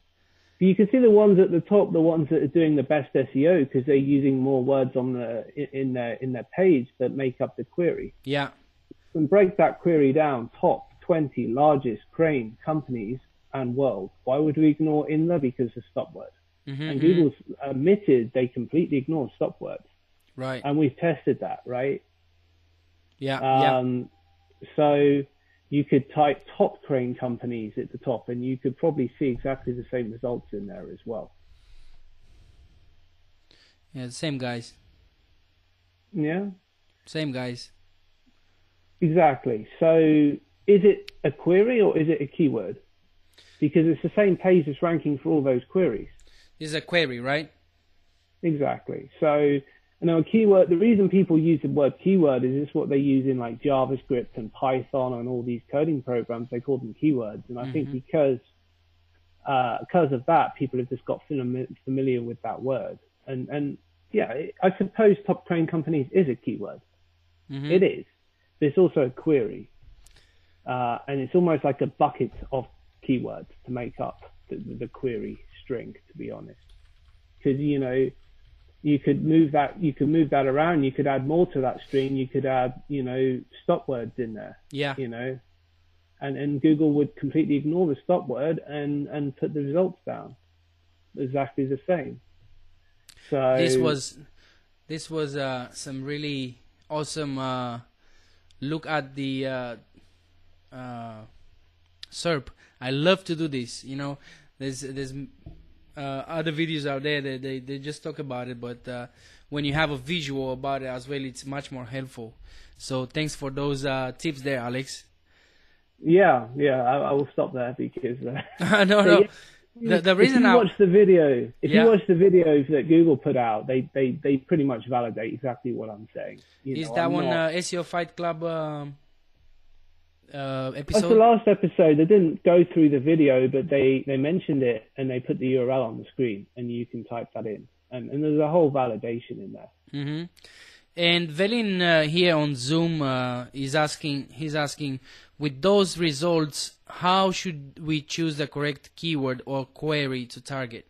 You can see the ones at the top, the ones that are doing the best SEO because they're using more words on the in- in their in their page that make up the query. Yeah. And break that query down: top 20 largest crane companies and world. Why would we ignore INLA? Because of stop word. hmm And Google's admitted they completely ignore stop words, Right. and we've tested that, right? Yeah. yeah. Um, so you could type top crane companies at the top, and you could probably see exactly the same results in there as well. Yeah. Same guys. Yeah. Same guys. Exactly. So is it a query or is it a keyword? Because it's the same page that's ranking for all those queries. Is a query, right? Exactly. So, you know, a keyword, the reason people use the word keyword is it's what they use in like JavaScript and Python and all these coding programs. They call them keywords. And I think because, uh, because of that, people have just got fami- familiar with that word. And, and yeah, I suppose top crane companies is a keyword. Mhm. It is. But it's also a query. Uh, and it's almost like a bucket of keywords to make up the, the query string, to be honest. Because, you know, you could move that, you could move that around. You could add more to that string. You could add, you know, stop words in there, Yeah. you know, and, and Google would completely ignore the stop word and, and put the results down exactly the same. So This was this was uh, some really awesome uh, look at the uh, uh, SERP. I love to do this. You know, there's there's uh, other videos out there that they, they just talk about it, but uh, when you have a visual about it as well, it's much more helpful. So thanks for those uh, tips there, Alex. yeah, yeah, I, I will stop there because. Uh, no, no. yeah, The, the if reason you I watch the video, if Yeah. you watch the videos that Google put out, they, they, they pretty much validate exactly what I'm saying. You is know, that I'm one not- uh, SEO Fight Club um, uh, That's the last episode. They didn't go through the video, but they, they mentioned it and they put the URL on the screen, and you can type that in. And, and there's a whole validation in there. Mm-hmm. And Velin uh, here on Zoom uh, is asking. He's asking, with those results, how should we choose the correct keyword or query to target?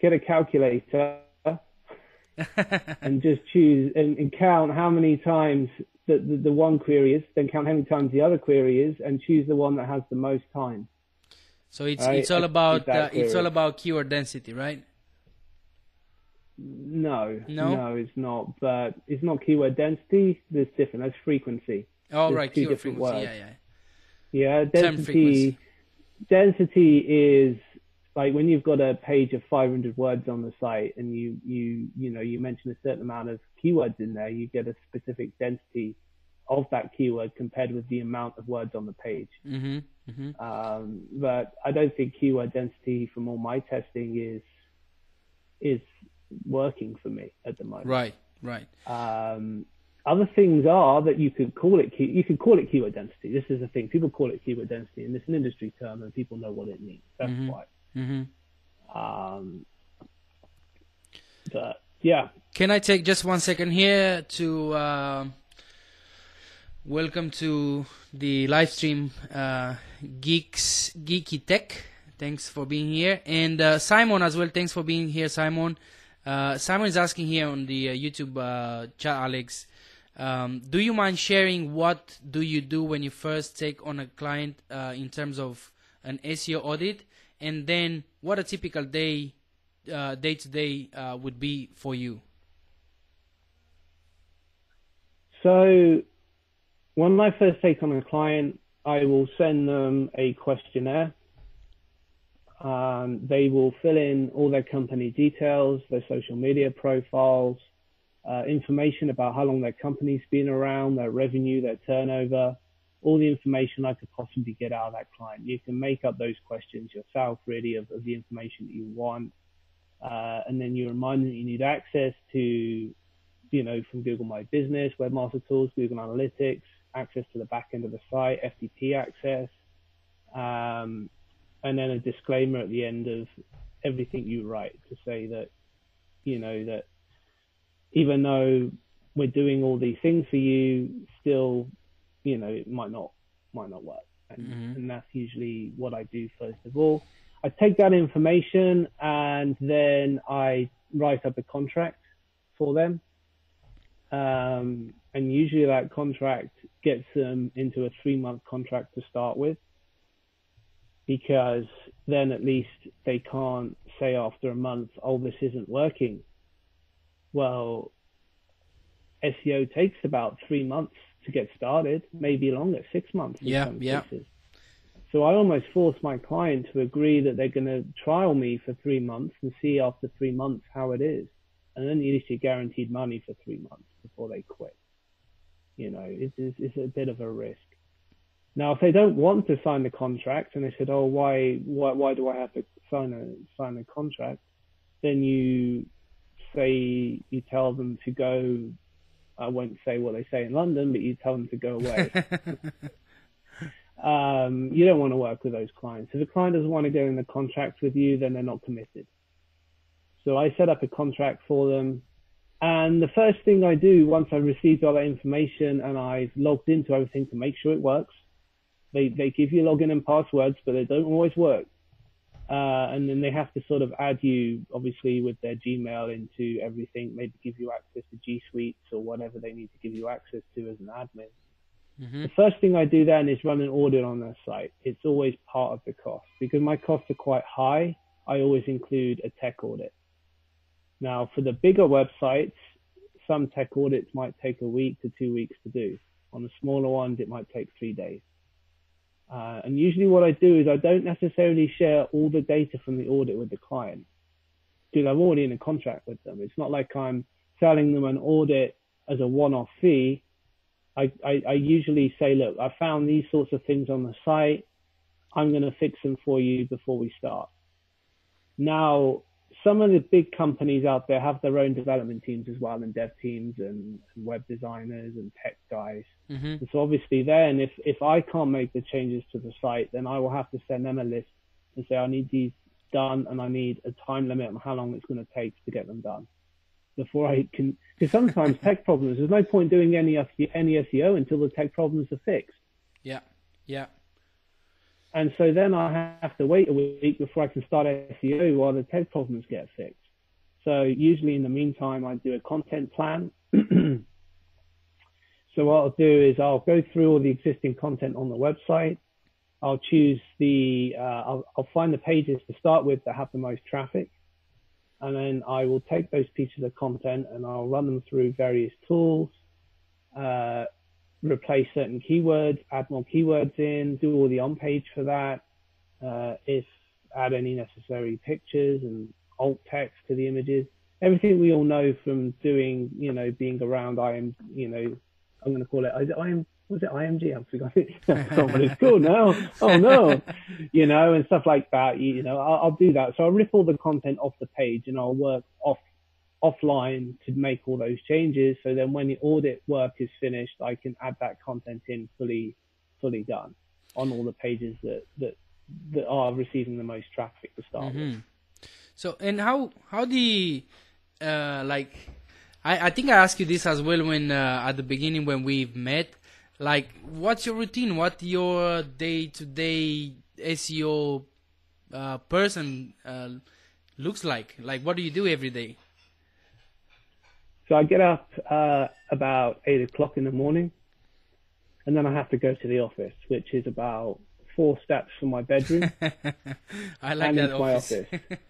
Get a calculator and just choose and, and count how many times the, the, the one query is, then count how many times the other query is, and choose the one that has the most time. So it's Right, it's all about uh, it's all about keyword density, right? No, No? it's not. But it's not keyword density. There's different. That's frequency. Oh There's right, keyword different frequency. words. Yeah, yeah. Yeah, density. Density is like when you've got a page of 500 words on the site, and you you you know you mention a certain amount of keywords in there, you get a specific density of that keyword compared with the amount of words on the page. hmm hmm Um, but I don't think keyword density from all my testing is is working for me at the moment. Right, right. Um, other things are that you could call it key, you could call it keyword density. This is the thing. People call it keyword density, and it's an industry term, and people know what it means. That's Mhm. why. Hmm Um, but yeah, Can I take just one second here to uh, welcome to the live stream uh, Geeks Geeky Tech. Thanks for being here, and uh, Simon as well. Thanks for being here, Simon. Uh, Simon is asking here on the uh, YouTube uh, chat, Alex. Um, do you mind sharing what do you do when you first take on a client uh, in terms of an SEO audit, and then what a typical day, day to day would be for you? So when I first take on a client, I will send them a questionnaire. Um, they will fill in all their company details, their social media profiles, uh, information about how long their company's been around, their revenue, their turnover, all the information I could possibly get out of that client. You can make up those questions yourself, really, of, of the information that you want. Uh, and then you remind them that you need access to, you know, from Google My Business, Webmaster Tools, Google Analytics, access to the back end of the site, FTP access, um, and then a disclaimer at the end of everything you write to say that, you know, that even though we're doing all these things for you, still, you know, it might not might not work. And, mm-hmm. and that's usually what I do first of all. I take that information and then I write up a contract for them. Um, and usually that contract gets them into a three month contract to start with because then at least they can't say after a month, oh, this isn't working. Well, SEO takes about three months to get started, maybe longer, six months. yeah, yeah. Cases. So I almost force my client to agree that they're going to trial me for three months and see after three months how it is. And then at least you're guaranteed money for three months before they quit. You know, it's, it's, it's a bit of a risk. Now, if they don't want to sign the contract and they said, "Oh, why, why, why do I have to sign a sign a contract?" Then you say you tell them to go. I won't say what they say in London, but you tell them to go away. um, you don't want to work with those clients. If a client doesn't want to go in the contract with you, then they're not committed. So I set up a contract for them. And the first thing I do once I've received all that information and I've logged into everything to make sure it works, they, they give you login and passwords, but they don't always work. Uh, and then they have to sort of add you, obviously, with their Gmail into everything, maybe give you access to G Suites or whatever they need to give you access to as an admin. Mm-hmm. The first thing I do then is run an audit on their site. It's always part of the cost because my costs are quite high. I always include a tech audit. Now, for the bigger websites, some tech audits might take a week to two weeks to do. On the smaller ones, it might take three days. Uh, and usually what I do is I don't necessarily share all the data from the audit with the client because I'm already in a contract with them. It's not like I'm selling them an audit as a one-off fee. I, I, I usually say, look, I found these sorts of things on the site. I'm going to fix them for you before we start. Now, some of the big companies out there have their own development teams as well, and dev teams and, and web designers and tech guys. Mm-hmm. And so obviously, then if if I can't make the changes to the site, then I will have to send them a list and say I need these done, and I need a time limit on how long it's going to take to get them done before I can. Because sometimes tech problems, there's no point doing any any SEO until the tech problems are fixed. Yeah, yeah. And so then I have to wait a week before I can start SEO while the tech problems get fixed. So usually in the meantime, I do a content plan. so what I'll do is I'll go through all the existing content on the website. I'll choose the, uh, I'll, I'll find the pages to start with that have the most traffic. And then I will take those pieces of content and I'll run them through various tools, uh, replace certain keywords, add more keywords in, do all the on page for that. Uh, if add any necessary pictures and alt text to the images, everything we all know from doing, you know, being around I am, you know, I'm going to call it, I am, was it IMG? I forgot it. but it's cool now. Oh no, you know, and stuff like that. You, you know, I'll, I'll do that. So I'll rip all the content off the page and I'll work off offline to make all those changes. So then when the audit work is finished, I can add that content in fully, fully done on all the pages that, that, that are receiving the most traffic to start mm-hmm. with. So, and how, how the, uh, like, I, I think I asked you this as well when, uh, at the beginning when we met, like, what's your routine? What your day to day SEO, uh, person, uh, looks like? Like, what do you do every day? So I get up uh, about eight o'clock in the morning, and then I have to go to the office, which is about four steps from my bedroom. I like and that office. my office.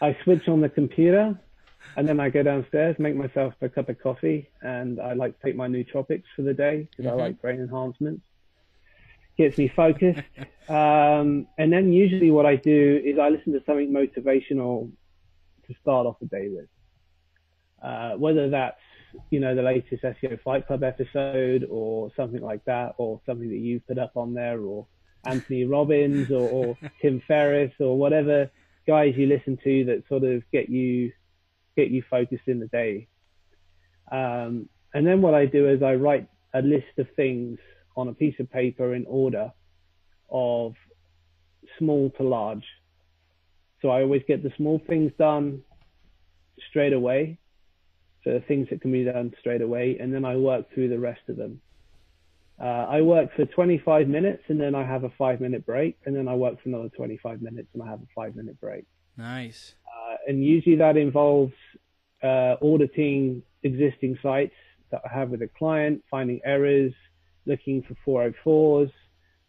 I switch on the computer, and then I go downstairs, make myself a cup of coffee, and I like to take my nootropics for the day because Mhm. I like brain enhancements. Gets me focused. um, and then usually what I do is I listen to something motivational to start off the day with. Uh, whether that's, you know, the latest SEO Fight Club episode or something like that, or something that you've put up on there, or Anthony Robbins or, or Tim Ferriss or whatever guys you listen to that sort of get you get you focused in the day. Um, and then what I do is I write a list of things on a piece of paper in order of small to large. So I always get the small things done straight away. So the things that can be done straight away, and then I work through the rest of them. Uh, I work for 25 minutes and then I have a five minute break, and then I work for another 25 minutes and I have a five minute break. Nice. Uh, and usually that involves uh, auditing existing sites that I have with a client, finding errors, looking for 404s,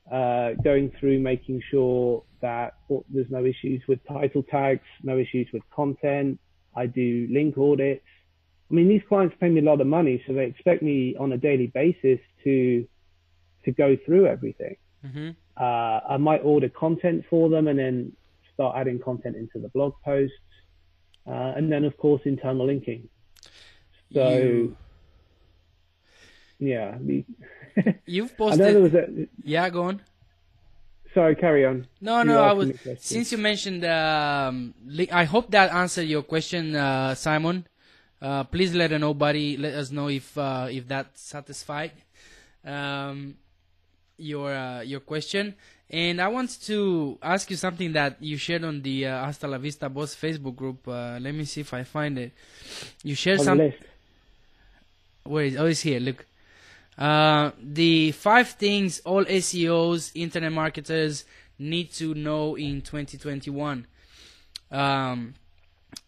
uh, going through making sure that there's no issues with title tags, no issues with content. I do link audits. I mean, these clients pay me a lot of money, so they expect me on a daily basis to to go through everything. hmm Uh, I might order content for them and then start adding content into the blog posts. Uh, and then, of course, internal linking. So, You- yeah. The, You've I know there posted. was a. Yeah, go on. Sorry, carry on. No, no, I was. me a question. Since you mentioned, um, I hope that answered your question, uh, Simon. Uh, please let know. Let us know if uh, if that satisfied um, your uh, your question. And I want to ask you something that you shared on the uh, Hasta la Vista Boss Facebook group. Uh, let me see if I find it. You shared On the some. Where is? Oh, it's here. Look. Uh, the five things all SEOs, internet marketers need to know in 2021. Um,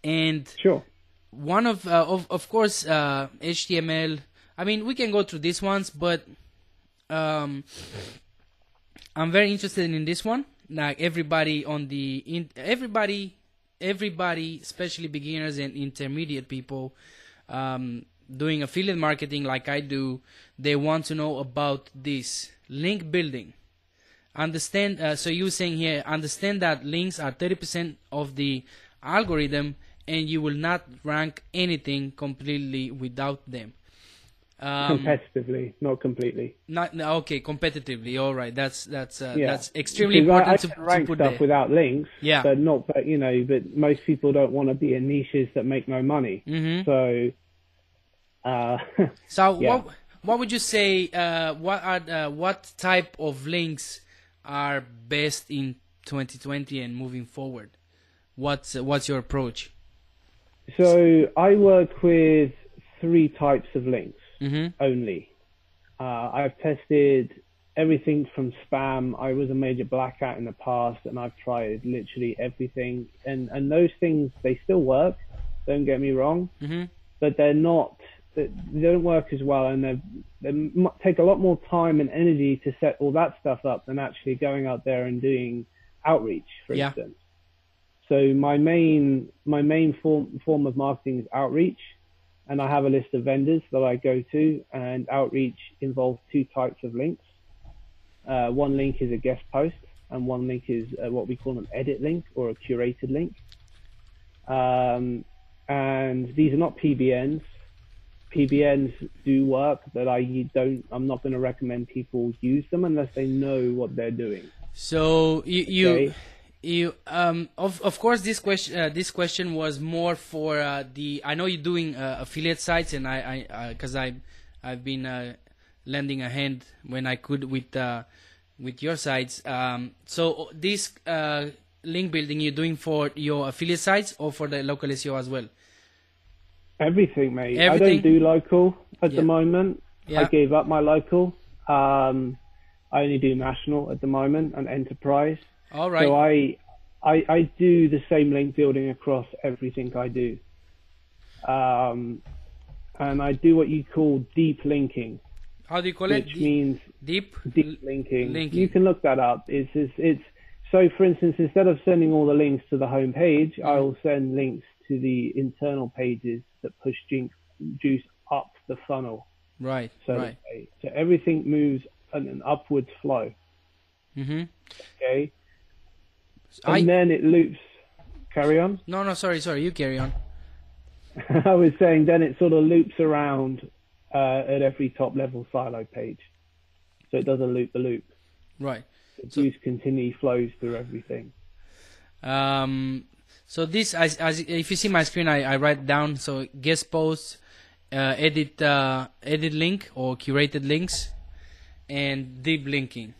and Sure. One of, uh, of, of course, uh, HTML. I mean, we can go through these ones, but um, I'm very interested in this one. Like everybody on the in, everybody, everybody, especially beginners and intermediate people, um, doing affiliate marketing like I do, they want to know about this link building. Understand? Uh, so you saying here, understand that links are 30% of the algorithm, and you will not rank anything completely without them. Um, Competitively, not completely. not okay, competitively. All right, that's that's uh, Yeah. that's extremely Because I- important I, to, can to rank put stuff there. without links. Yeah. But not, but you know, but most people don't want to be in niches that make no money. Mhm. So, uh, So Yeah. what what would you say? Uh, what are uh, what type of links are best in 2020 and moving forward? What's what's your approach? So I work with three types of links. Mm-hmm. only. Uh, I've tested everything from spam. I was a major black hat in the past, and I've tried literally everything. And and those things they still work. Don't get me wrong, Mm-hmm. but they're not. They don't work as well, and they they take a lot more time and energy to set all that stuff up than actually going out there and doing outreach, for Yeah. instance. So my main my main form form of marketing is outreach and I have a list of vendors that I go to, and outreach involves two types of links. Uh, one link is a guest post, and one link is uh, what we call an edit link or a curated link. Um, and these are not PBNs. PBNs do work, but I don't. I'm not going to recommend people use them unless they know what they're doing. So you you Okay. You um of of course this question uh, this question was more for uh, the I know you're doing uh, affiliate sites and I I because I I've been uh, lending a hand when I could with uh, with your sites. Um, so this uh, link building you're doing for your affiliate sites or for the local SEO as well? Everything, mate. I don't do local at Yeah. the moment. Yeah. I gave up my local. Um, I only do national at the moment and enterprise. All right. So I, I, I do the same link building across everything I do. Um, and I do what you call deep linking, How do you call it? which means deep. deep linking. linking. You can look that up. It's, it's, it's so for instance, instead of sending all the links to the home page, Mm. I'll send links to the internal pages that push juice, juice up the funnel. Right. So, right. so everything moves in an upwards flow. Mm-hmm. Okay. And I then it loops. Carry on. no no sorry sorry you carry on. I was saying then it sort of loops around uh, at every top level silo page. So it doesn't loop the loop. Right. The So- juice continually flows through everything. Um, so this, as, as if you see my screen, I, I write down so guest posts, uh, edit uh, edit link or curated links, and deep linking.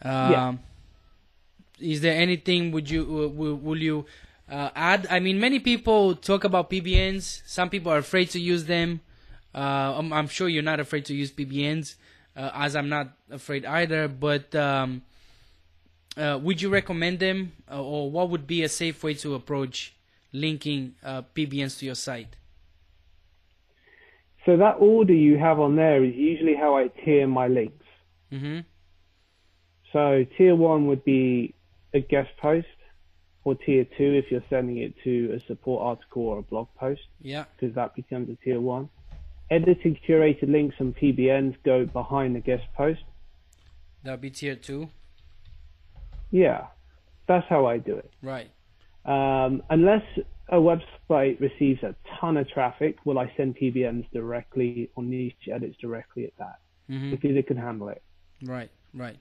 Um, Yeah. Is there anything would you uh, will, will you uh, add? I mean, many people talk about PBNs. Some people are afraid to use them. Uh, I'm, I'm sure you're not afraid to use PBNs, uh, as I'm not afraid either. But um, uh, would you recommend them, uh, or what would be a safe way to approach linking uh, PBNs to your site? So that order you have on there is usually how I tier my links. hmm So tier one would be a guest post, or tier two if you're sending it to a support article or a blog post, Yeah. because that becomes a tier one. Edited curated links and PBNs go behind the guest post. That'll be tier two. Yeah, that's how I do it. Right. Um, unless a website receives a ton of traffic, will I send PBNs directly or niche edits directly at that hmm because it can handle it. Right. Right.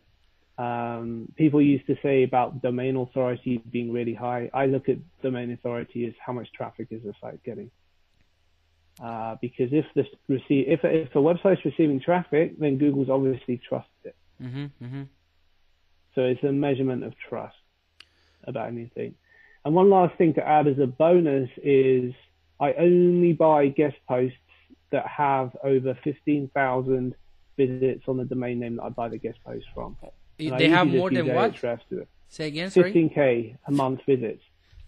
Um, people used to say about domain authority being really high. I look at domain authority as how much traffic is the site getting. Uh, because if this receive if if a website's receiving traffic, then Google's obviously trusted it. hmm hmm So it's a measurement of trust about anything. And one last thing to add as a bonus is I only buy guest posts that have over 15,000 visits on the domain name that I buy the guest post from. And They have more than what? Ahrefs to it. Say again. Sorry. 15k a month visits.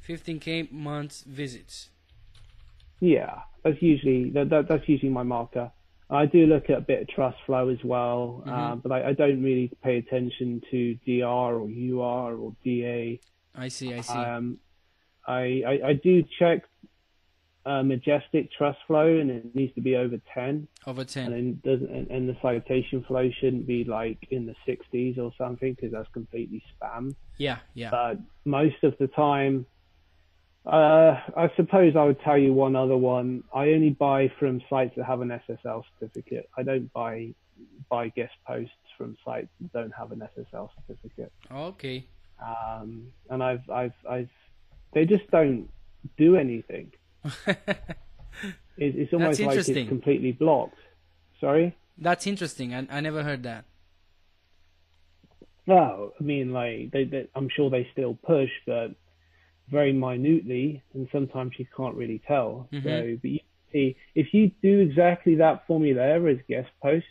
15k months visits. Yeah, that's usually that, that that's usually my marker. I do look at a bit of trust flow as well, uh, but I, I don't really pay attention to DR or UR or DA. I see. I see. Um, I, I I do check uh, majestic trust flow, and it needs to be over ten, Over 10. then doesn't and, and the citation flow shouldn't be like in the 60s or something because that's completely spam. Yeah. Yeah. But most of the time, uh, I suppose I would tell you one other one. I only buy from sites that have an SSL certificate. I don't buy buy guest posts from sites that don't have an SSL certificate. Okay. Um, and I've I've I've they just don't do anything. It, it's almost like it's completely blocked. Sorry. That's interesting. I, I never heard that. No, I mean like they, they I'm sure they still push, but very minutely, and sometimes you can't really tell. Mhm. So, but you see, if you do exactly that formula as guest posts,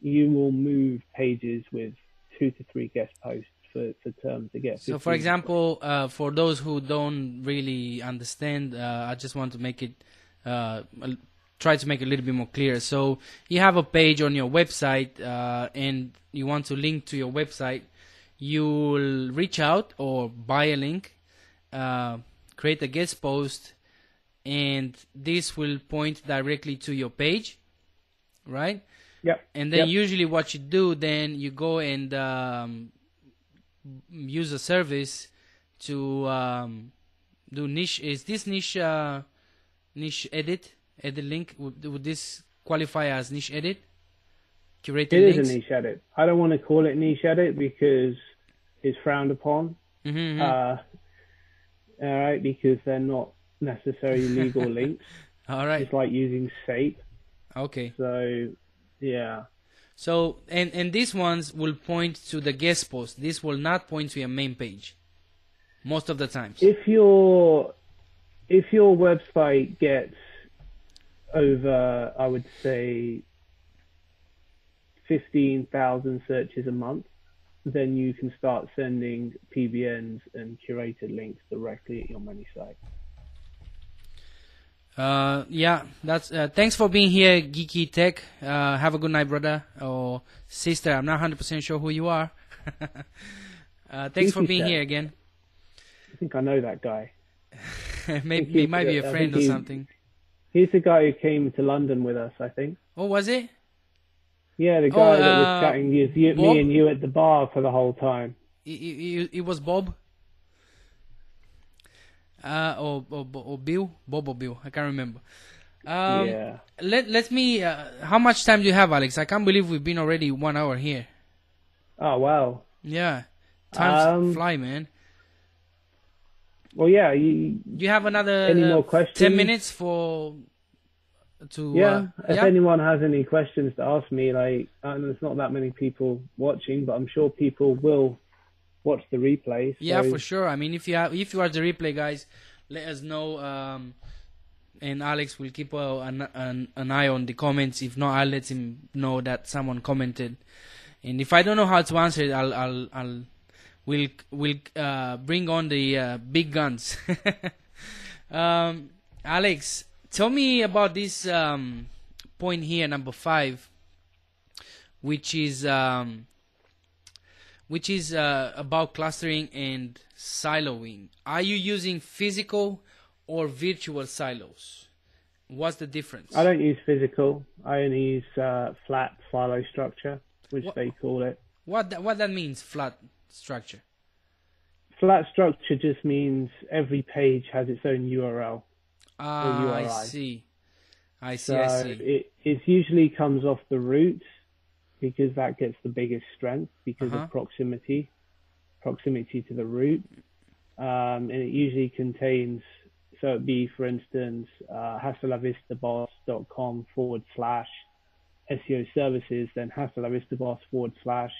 you will move pages with two to three guest posts for, for terms to get. So, for example, uh, for those who don't really understand, uh, I just want to make it uh, try to make it a little bit more clear. So, you have a page on your website, uh, and you want to link to your website. You'll reach out or buy a link, uh, create a guest post, and this will point directly to your page, right? Yep. And then Yep. usually what you do, then you go and um, use a service to um, do niche. Is this niche uh, niche edit edit link? Would, would this qualify as niche edit? Curated It is links. a niche edit. I don't want to call it niche edit because it's frowned upon. Mhm, mhm. Uh, all right, because they're not necessarily legal links. All right. It's like using SAPE. Okay. So, yeah. So and and these ones will point to the guest post. This will not point to your main page. Most of the times. If your if your website gets over, I would say, fifteen thousand searches a month, then you can start sending PBNs and curated links directly at your money site. Uh, yeah, that's. Uh, thanks for being here, Geeky Tech. Uh, have a good night, brother or sister. I'm not 100 percent sure who you are. uh, thanks for being here again. I think I know that guy. maybe he's- maybe I a friend or something. He's the guy who came to London with us, I think. Oh, was it? Yeah, the guy Oh, that uh, was chatting with you, me and you at the bar for the whole time. It, it, it was Bob. Uh, or, or or Bill, Bob or Bill, I can't remember. Um, yeah. Let let me. Uh, how much time do you have, Alex? I can't believe we've been already one hour here. Oh wow. Yeah, times Um, fly, man. Well, yeah. You, Do you have another Any uh, more ten minutes for to? yeah. uh, if yeah? anyone has any questions to ask me, like, and there's not that many people watching, but I'm sure people will watch the replay. Yeah, for sure. I mean, if you have, if you are the replay guys, let us know. Um, and Alex will keep uh, an, an an eye on the comments. If not, I'll let him know that someone commented. And if I don't know how to answer it, I'll I'll I'll will will uh, bring on the uh, big guns. um, Alex, tell me about this um, point here, number five, which is um, which is uh, about clustering and siloing. Are you using physical or virtual silos? What's the difference? I don't use physical. I only use uh, flat silo structure, which What- they call it. What that, what that means? Flat structure. Flat structure just means every page has its own URL. Ah, I see. I see. So I see. it, it usually comes off the root because that gets the biggest strength because Uh-huh. of proximity, proximity to the root. Um, and it usually contains, so it'd be, for instance, uh, hastalavistaboss.com forward slash SEO services, then hastalavistaboss forward slash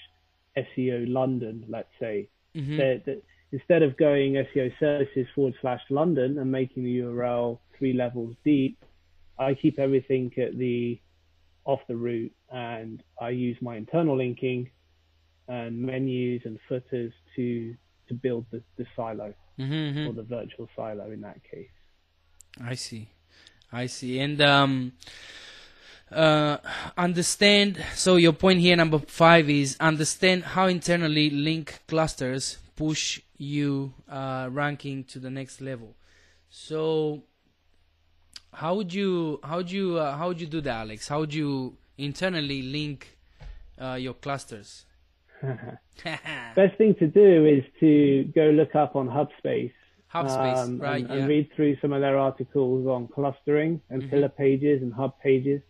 SEO London, let's say. Mhm. That- that instead of going SEO services forward slash London and making the URL three levels deep, I keep everything at the off the root and I use my internal linking and menus and footers to to build the, the silo Mhm, mhm. or the virtual silo in that case. I see. I see. And um, uh, understand. So your point here, number five, is understand how internally link clusters push you uh, ranking to the next level. So how would you how would you uh, how would you do that, Alex? How would you internally link uh, your clusters? Best thing to do is to go look up on HubSpot HubSpot, um, right? and, yeah. and read through some of their articles on clustering and Mhm. pillar pages and hub pages.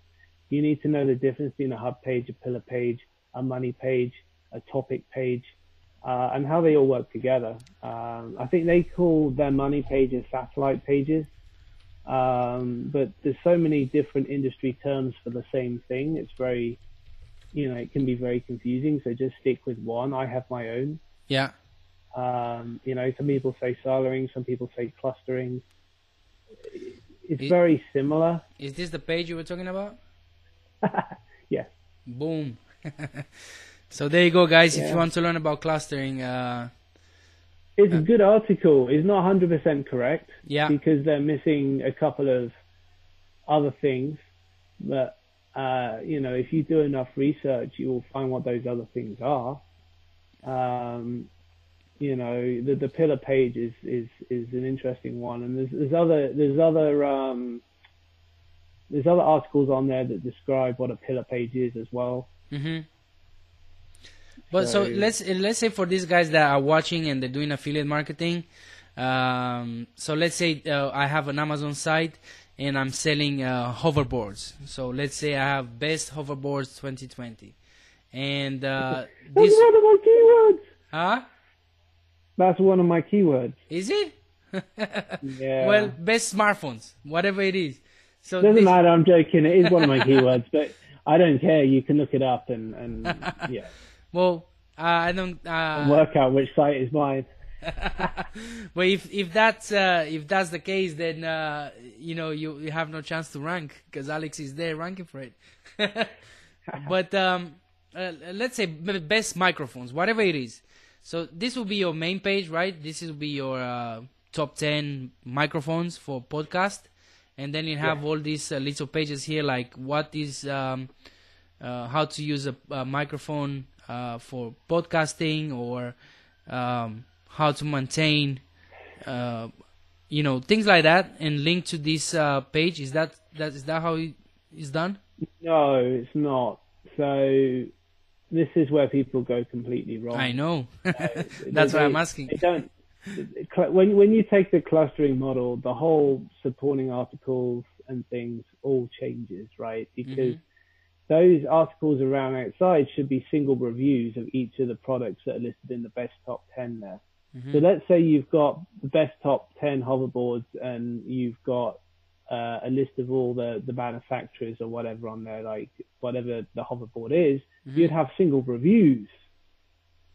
You need to know the difference between a hub page, a pillar page, a money page, a topic page, uh, and how they all work together. Um, I think they call their money pages satellite pages, um, but there's so many different industry terms for the same thing. It's very, you know, it can be very confusing. So just stick with one. I have my own. yeah. Um, you know, some people say siloing, some people say clustering. It's It- very similar. Is this the page you were talking about? yeah. Boom. so there you go, guys. If you want to learn about clustering, uh, It's a good article. It's not 100% correct yeah, because they're missing a couple of other things. But, uh, you know, if you do enough research, you will find what those other things are. Um, you know, the, the pillar page is, is, is an interesting one. And there's, there's other, there's other, um, there's other articles on there that describe what a pillar page is as well. hmm But so, So- let's let's say for these guys that are watching and they're doing affiliate marketing, um, so let's say uh, I have an Amazon site and I'm selling uh, hoverboards. So let's say I have best hoverboards 2020, and uh, That's this, one of my keywords. huh? That's one of my keywords. Is it? Yeah. Well, best smartphones, whatever it is. So doesn't this- matter. I'm joking. It is one of my keywords, but I don't care. You can look it up and, and yeah, well, uh, I don't. Uh, work out which site is mine. well, if if that's uh, if that's the case, then uh, you know you, you have no chance to rank because Alex is there ranking for it. but um, uh, let's say best microphones, whatever it is. So this will be your main page, right? This will be your uh, top ten microphones for podcast, and then you have all these uh, little pages here, like what is um, uh, how to use a, a microphone uh, for podcasting or um, how to maintain uh, you know things like that and link to this uh, page is that that is that how it is done No, it's not. So this is where people go completely wrong. i know They- that's why i'm asking They don't. When when you take the clustering model, the whole supporting articles and things all changes, right? Because those articles around outside should be single reviews of each of the products that are listed in the best top ten there. So let's say you've got the best top ten hoverboards, and you've got uh, a list of all the the manufacturers or whatever on there, like whatever the hoverboard is. You'd have single reviews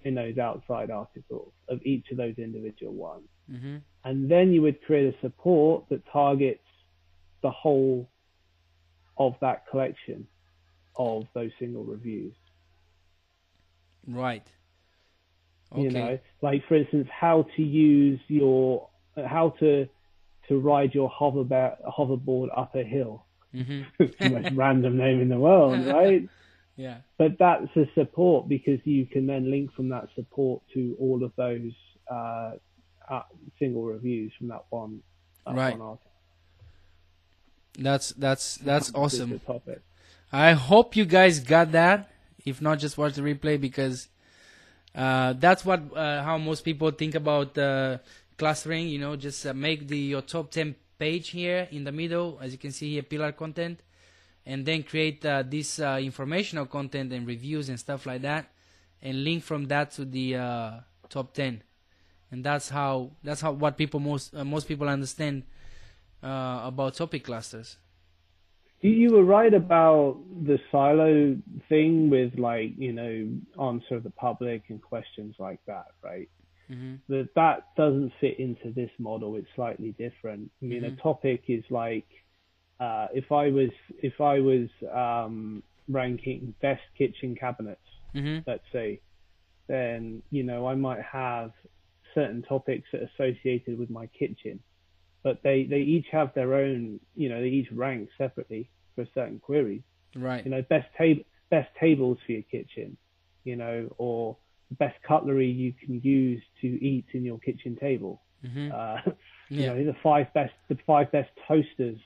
in those outside articles of each of those individual ones. hmm And then you would create a support that targets the whole of that collection of those single reviews. right okay You know, like for instance, how to use your, how to, to ride your hoverboard, hoverboard up a hill. hmm It's the most random name in the world, right? yeah but that's a support because you can then link from that support to all of those uh, uh, single reviews from that one, that Right. one article. that's that's that's awesome topic. I hope you guys got that. If not, just watch the replay because uh, that's what uh, how most people think about uh, clustering. You know, just uh, make the your top ten page here in the middle, as you can see here, pillar content, and then create uh, this uh, informational content and reviews and stuff like that, and link from that to the top ten. And that's how that's how what people most most people understand about topic clusters. You, you were right about the silo thing with like you know answer the public and questions like that, right? hmm That that doesn't fit into this model. It's slightly different. I mean, a topic is like uh, if I was if I was um, ranking best kitchen cabinets, hmm let's say, then you know I might have certain topics that are associated with my kitchen, but they they each have their own you know they each rank separately for certain queries. Right. You know best table best tables for your kitchen, you know, or the best cutlery you can use to eat in your kitchen table. hmm Uh, you Yeah. know the five best the five best toasters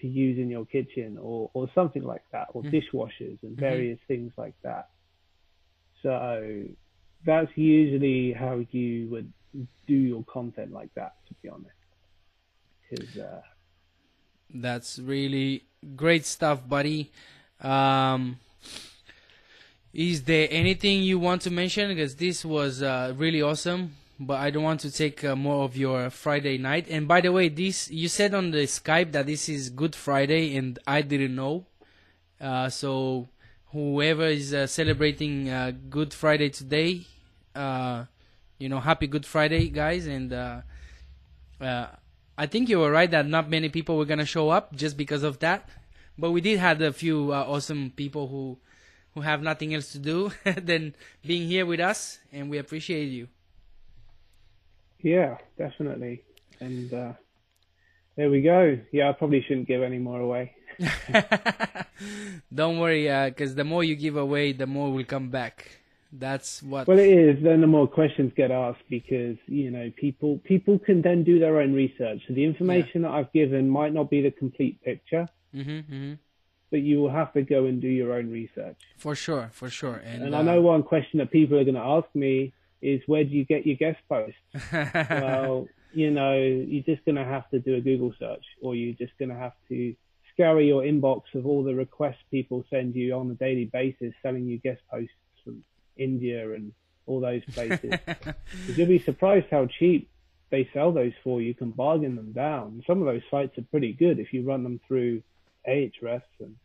to use in your kitchen or or something like that or Mm. dishwashers and various things like that so that's usually how you would do your content like that to be honest because uh, That's really great stuff, buddy. Um, is there anything you want to mention? Because this was uh, really awesome, but I don't want to take uh, more of your Friday night. And by the way, this you said on the Skype that this is Good Friday, and I didn't know. Uh, so whoever is uh, celebrating uh, Good Friday today, uh, you know, happy Good Friday, guys, and. Uh, uh, I think you were right that not many people were gonna show up just because of that, but we did have a few uh, awesome people who who have nothing else to do than being here with us, and we appreciate you. yeah definitely and uh, there we go yeah i probably shouldn't give any more away Don't worry, because the more you give away, the more will come back. That's what. Well, it is. Then the more questions get asked because you know people people can then do their own research. So the information that I've given might not be the complete picture, mm-hmm, mm-hmm. but you will have to go and do your own research. For sure, for sure. And, And uh, I know one question that people are going to ask me is, where do you get your guest posts? well, you know, you're just going to have to do a Google search, or you're just going to have to scour your inbox of all the requests people send you on a daily basis, selling you guest posts India and all those places. You'll be surprised how cheap they sell those for. You can bargain them down. Some of those sites are pretty good if you run them through Ahrefs and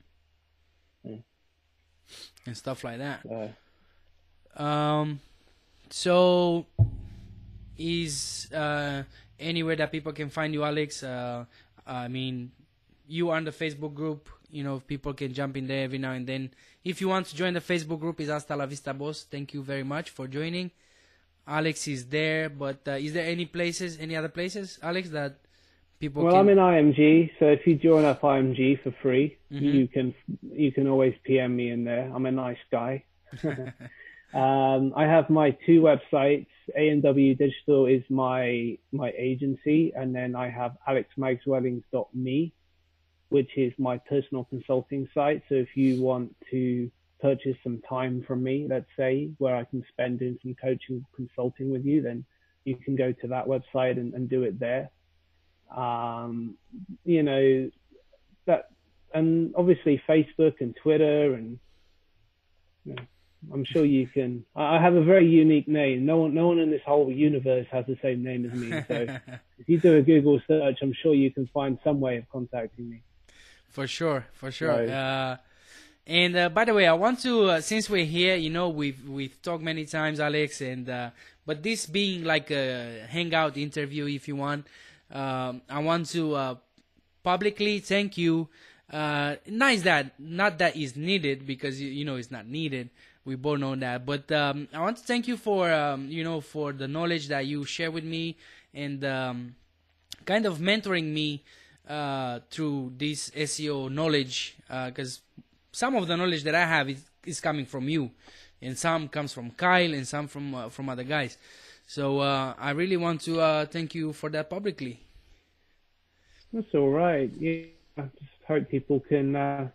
and stuff like that. uh, Um, so is uh, anywhere that people can find you, Alex? Uh, I mean, you are on the Facebook group. You know, people can jump in there every now and then. If you want to join the Facebook group, is Hasta la Vista Boss. Thank you very much for joining. Alex is there, but uh, is there any places, any other places, Alex, that people Well, can? I'm in IMG, so if you join up IMG for free, Mhm. you can you can always PM me in there. I'm a nice guy. um, I have my two websites. ANW Digital is my my agency, and then I have alexmagswellings.me, which is my personal consulting site. So if you want to purchase some time from me, let's say, where I can spend doing some coaching consulting with you, then you can go to that website and, and do it there. Um, you know, that, and obviously Facebook and Twitter and, you know, I'm sure you can. I have a very unique name. No one, no one in this whole universe has the same name as me. So if you do a Google search, I'm sure you can find some way of contacting me. For sure, for sure. Right. Uh, and uh, by the way, I want to, uh, since we're here, you know, we've we've talked many times, Alex, and uh, but this being like a hangout interview, if you want, um, I want to uh, publicly thank you. Uh, nice that not that is needed because you, you know it's not needed. We both know that, but um, I want to thank you for um, you know for the knowledge that you share with me and um, kind of mentoring me uh, through this SEO knowledge because some of the knowledge that I have is, is coming from you, and some comes from Kyle, and some from uh, from other guys. So uh, I really want to uh, thank you for that publicly. That's all right. Yeah, I just hope people can uh,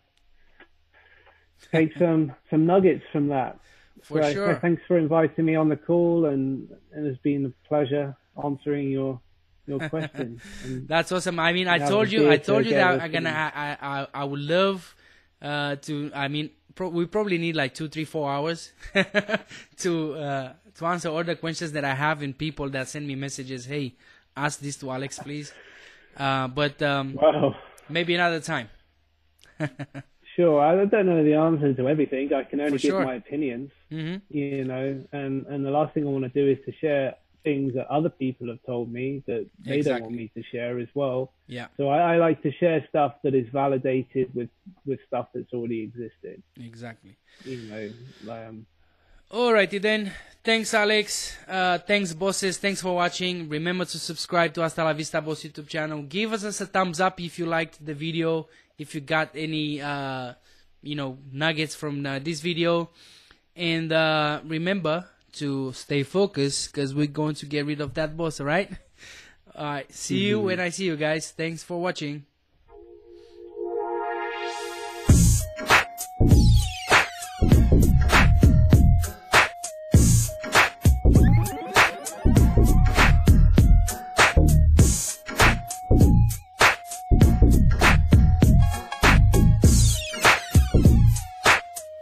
take some some nuggets from that. For so, sure. So thanks for inviting me on the call, and, and it's been a pleasure answering your your questions. That's awesome. I mean, I told you, I told you that I'm gonna, I, I, I would love uh, to I mean pro- we probably need like two three four hours to uh, to answer all the questions that I have in people that send me messages hey ask this to Alex please uh, but um, wow. maybe another time sure I don't know the answer to everything I can only For give sure. my opinions mm-hmm. you know and and the last thing I want to do is to share things that other people have told me that they Exactly. don't want me to share as well yeah so I, I like to share stuff that is validated with with stuff that's already existed exactly you know um, Alrighty then. Thanks, Alex. Uh, thanks, bosses. Thanks for watching. Remember to subscribe to Hasta La Vista Boss YouTube channel. Give us a thumbs up if you liked the video. If you got any, uh, you know, nuggets from uh, this video. And uh, remember to stay focused because we're going to get rid of that boss, alright? Alright. See you mm-hmm. when I see you guys. Thanks for watching.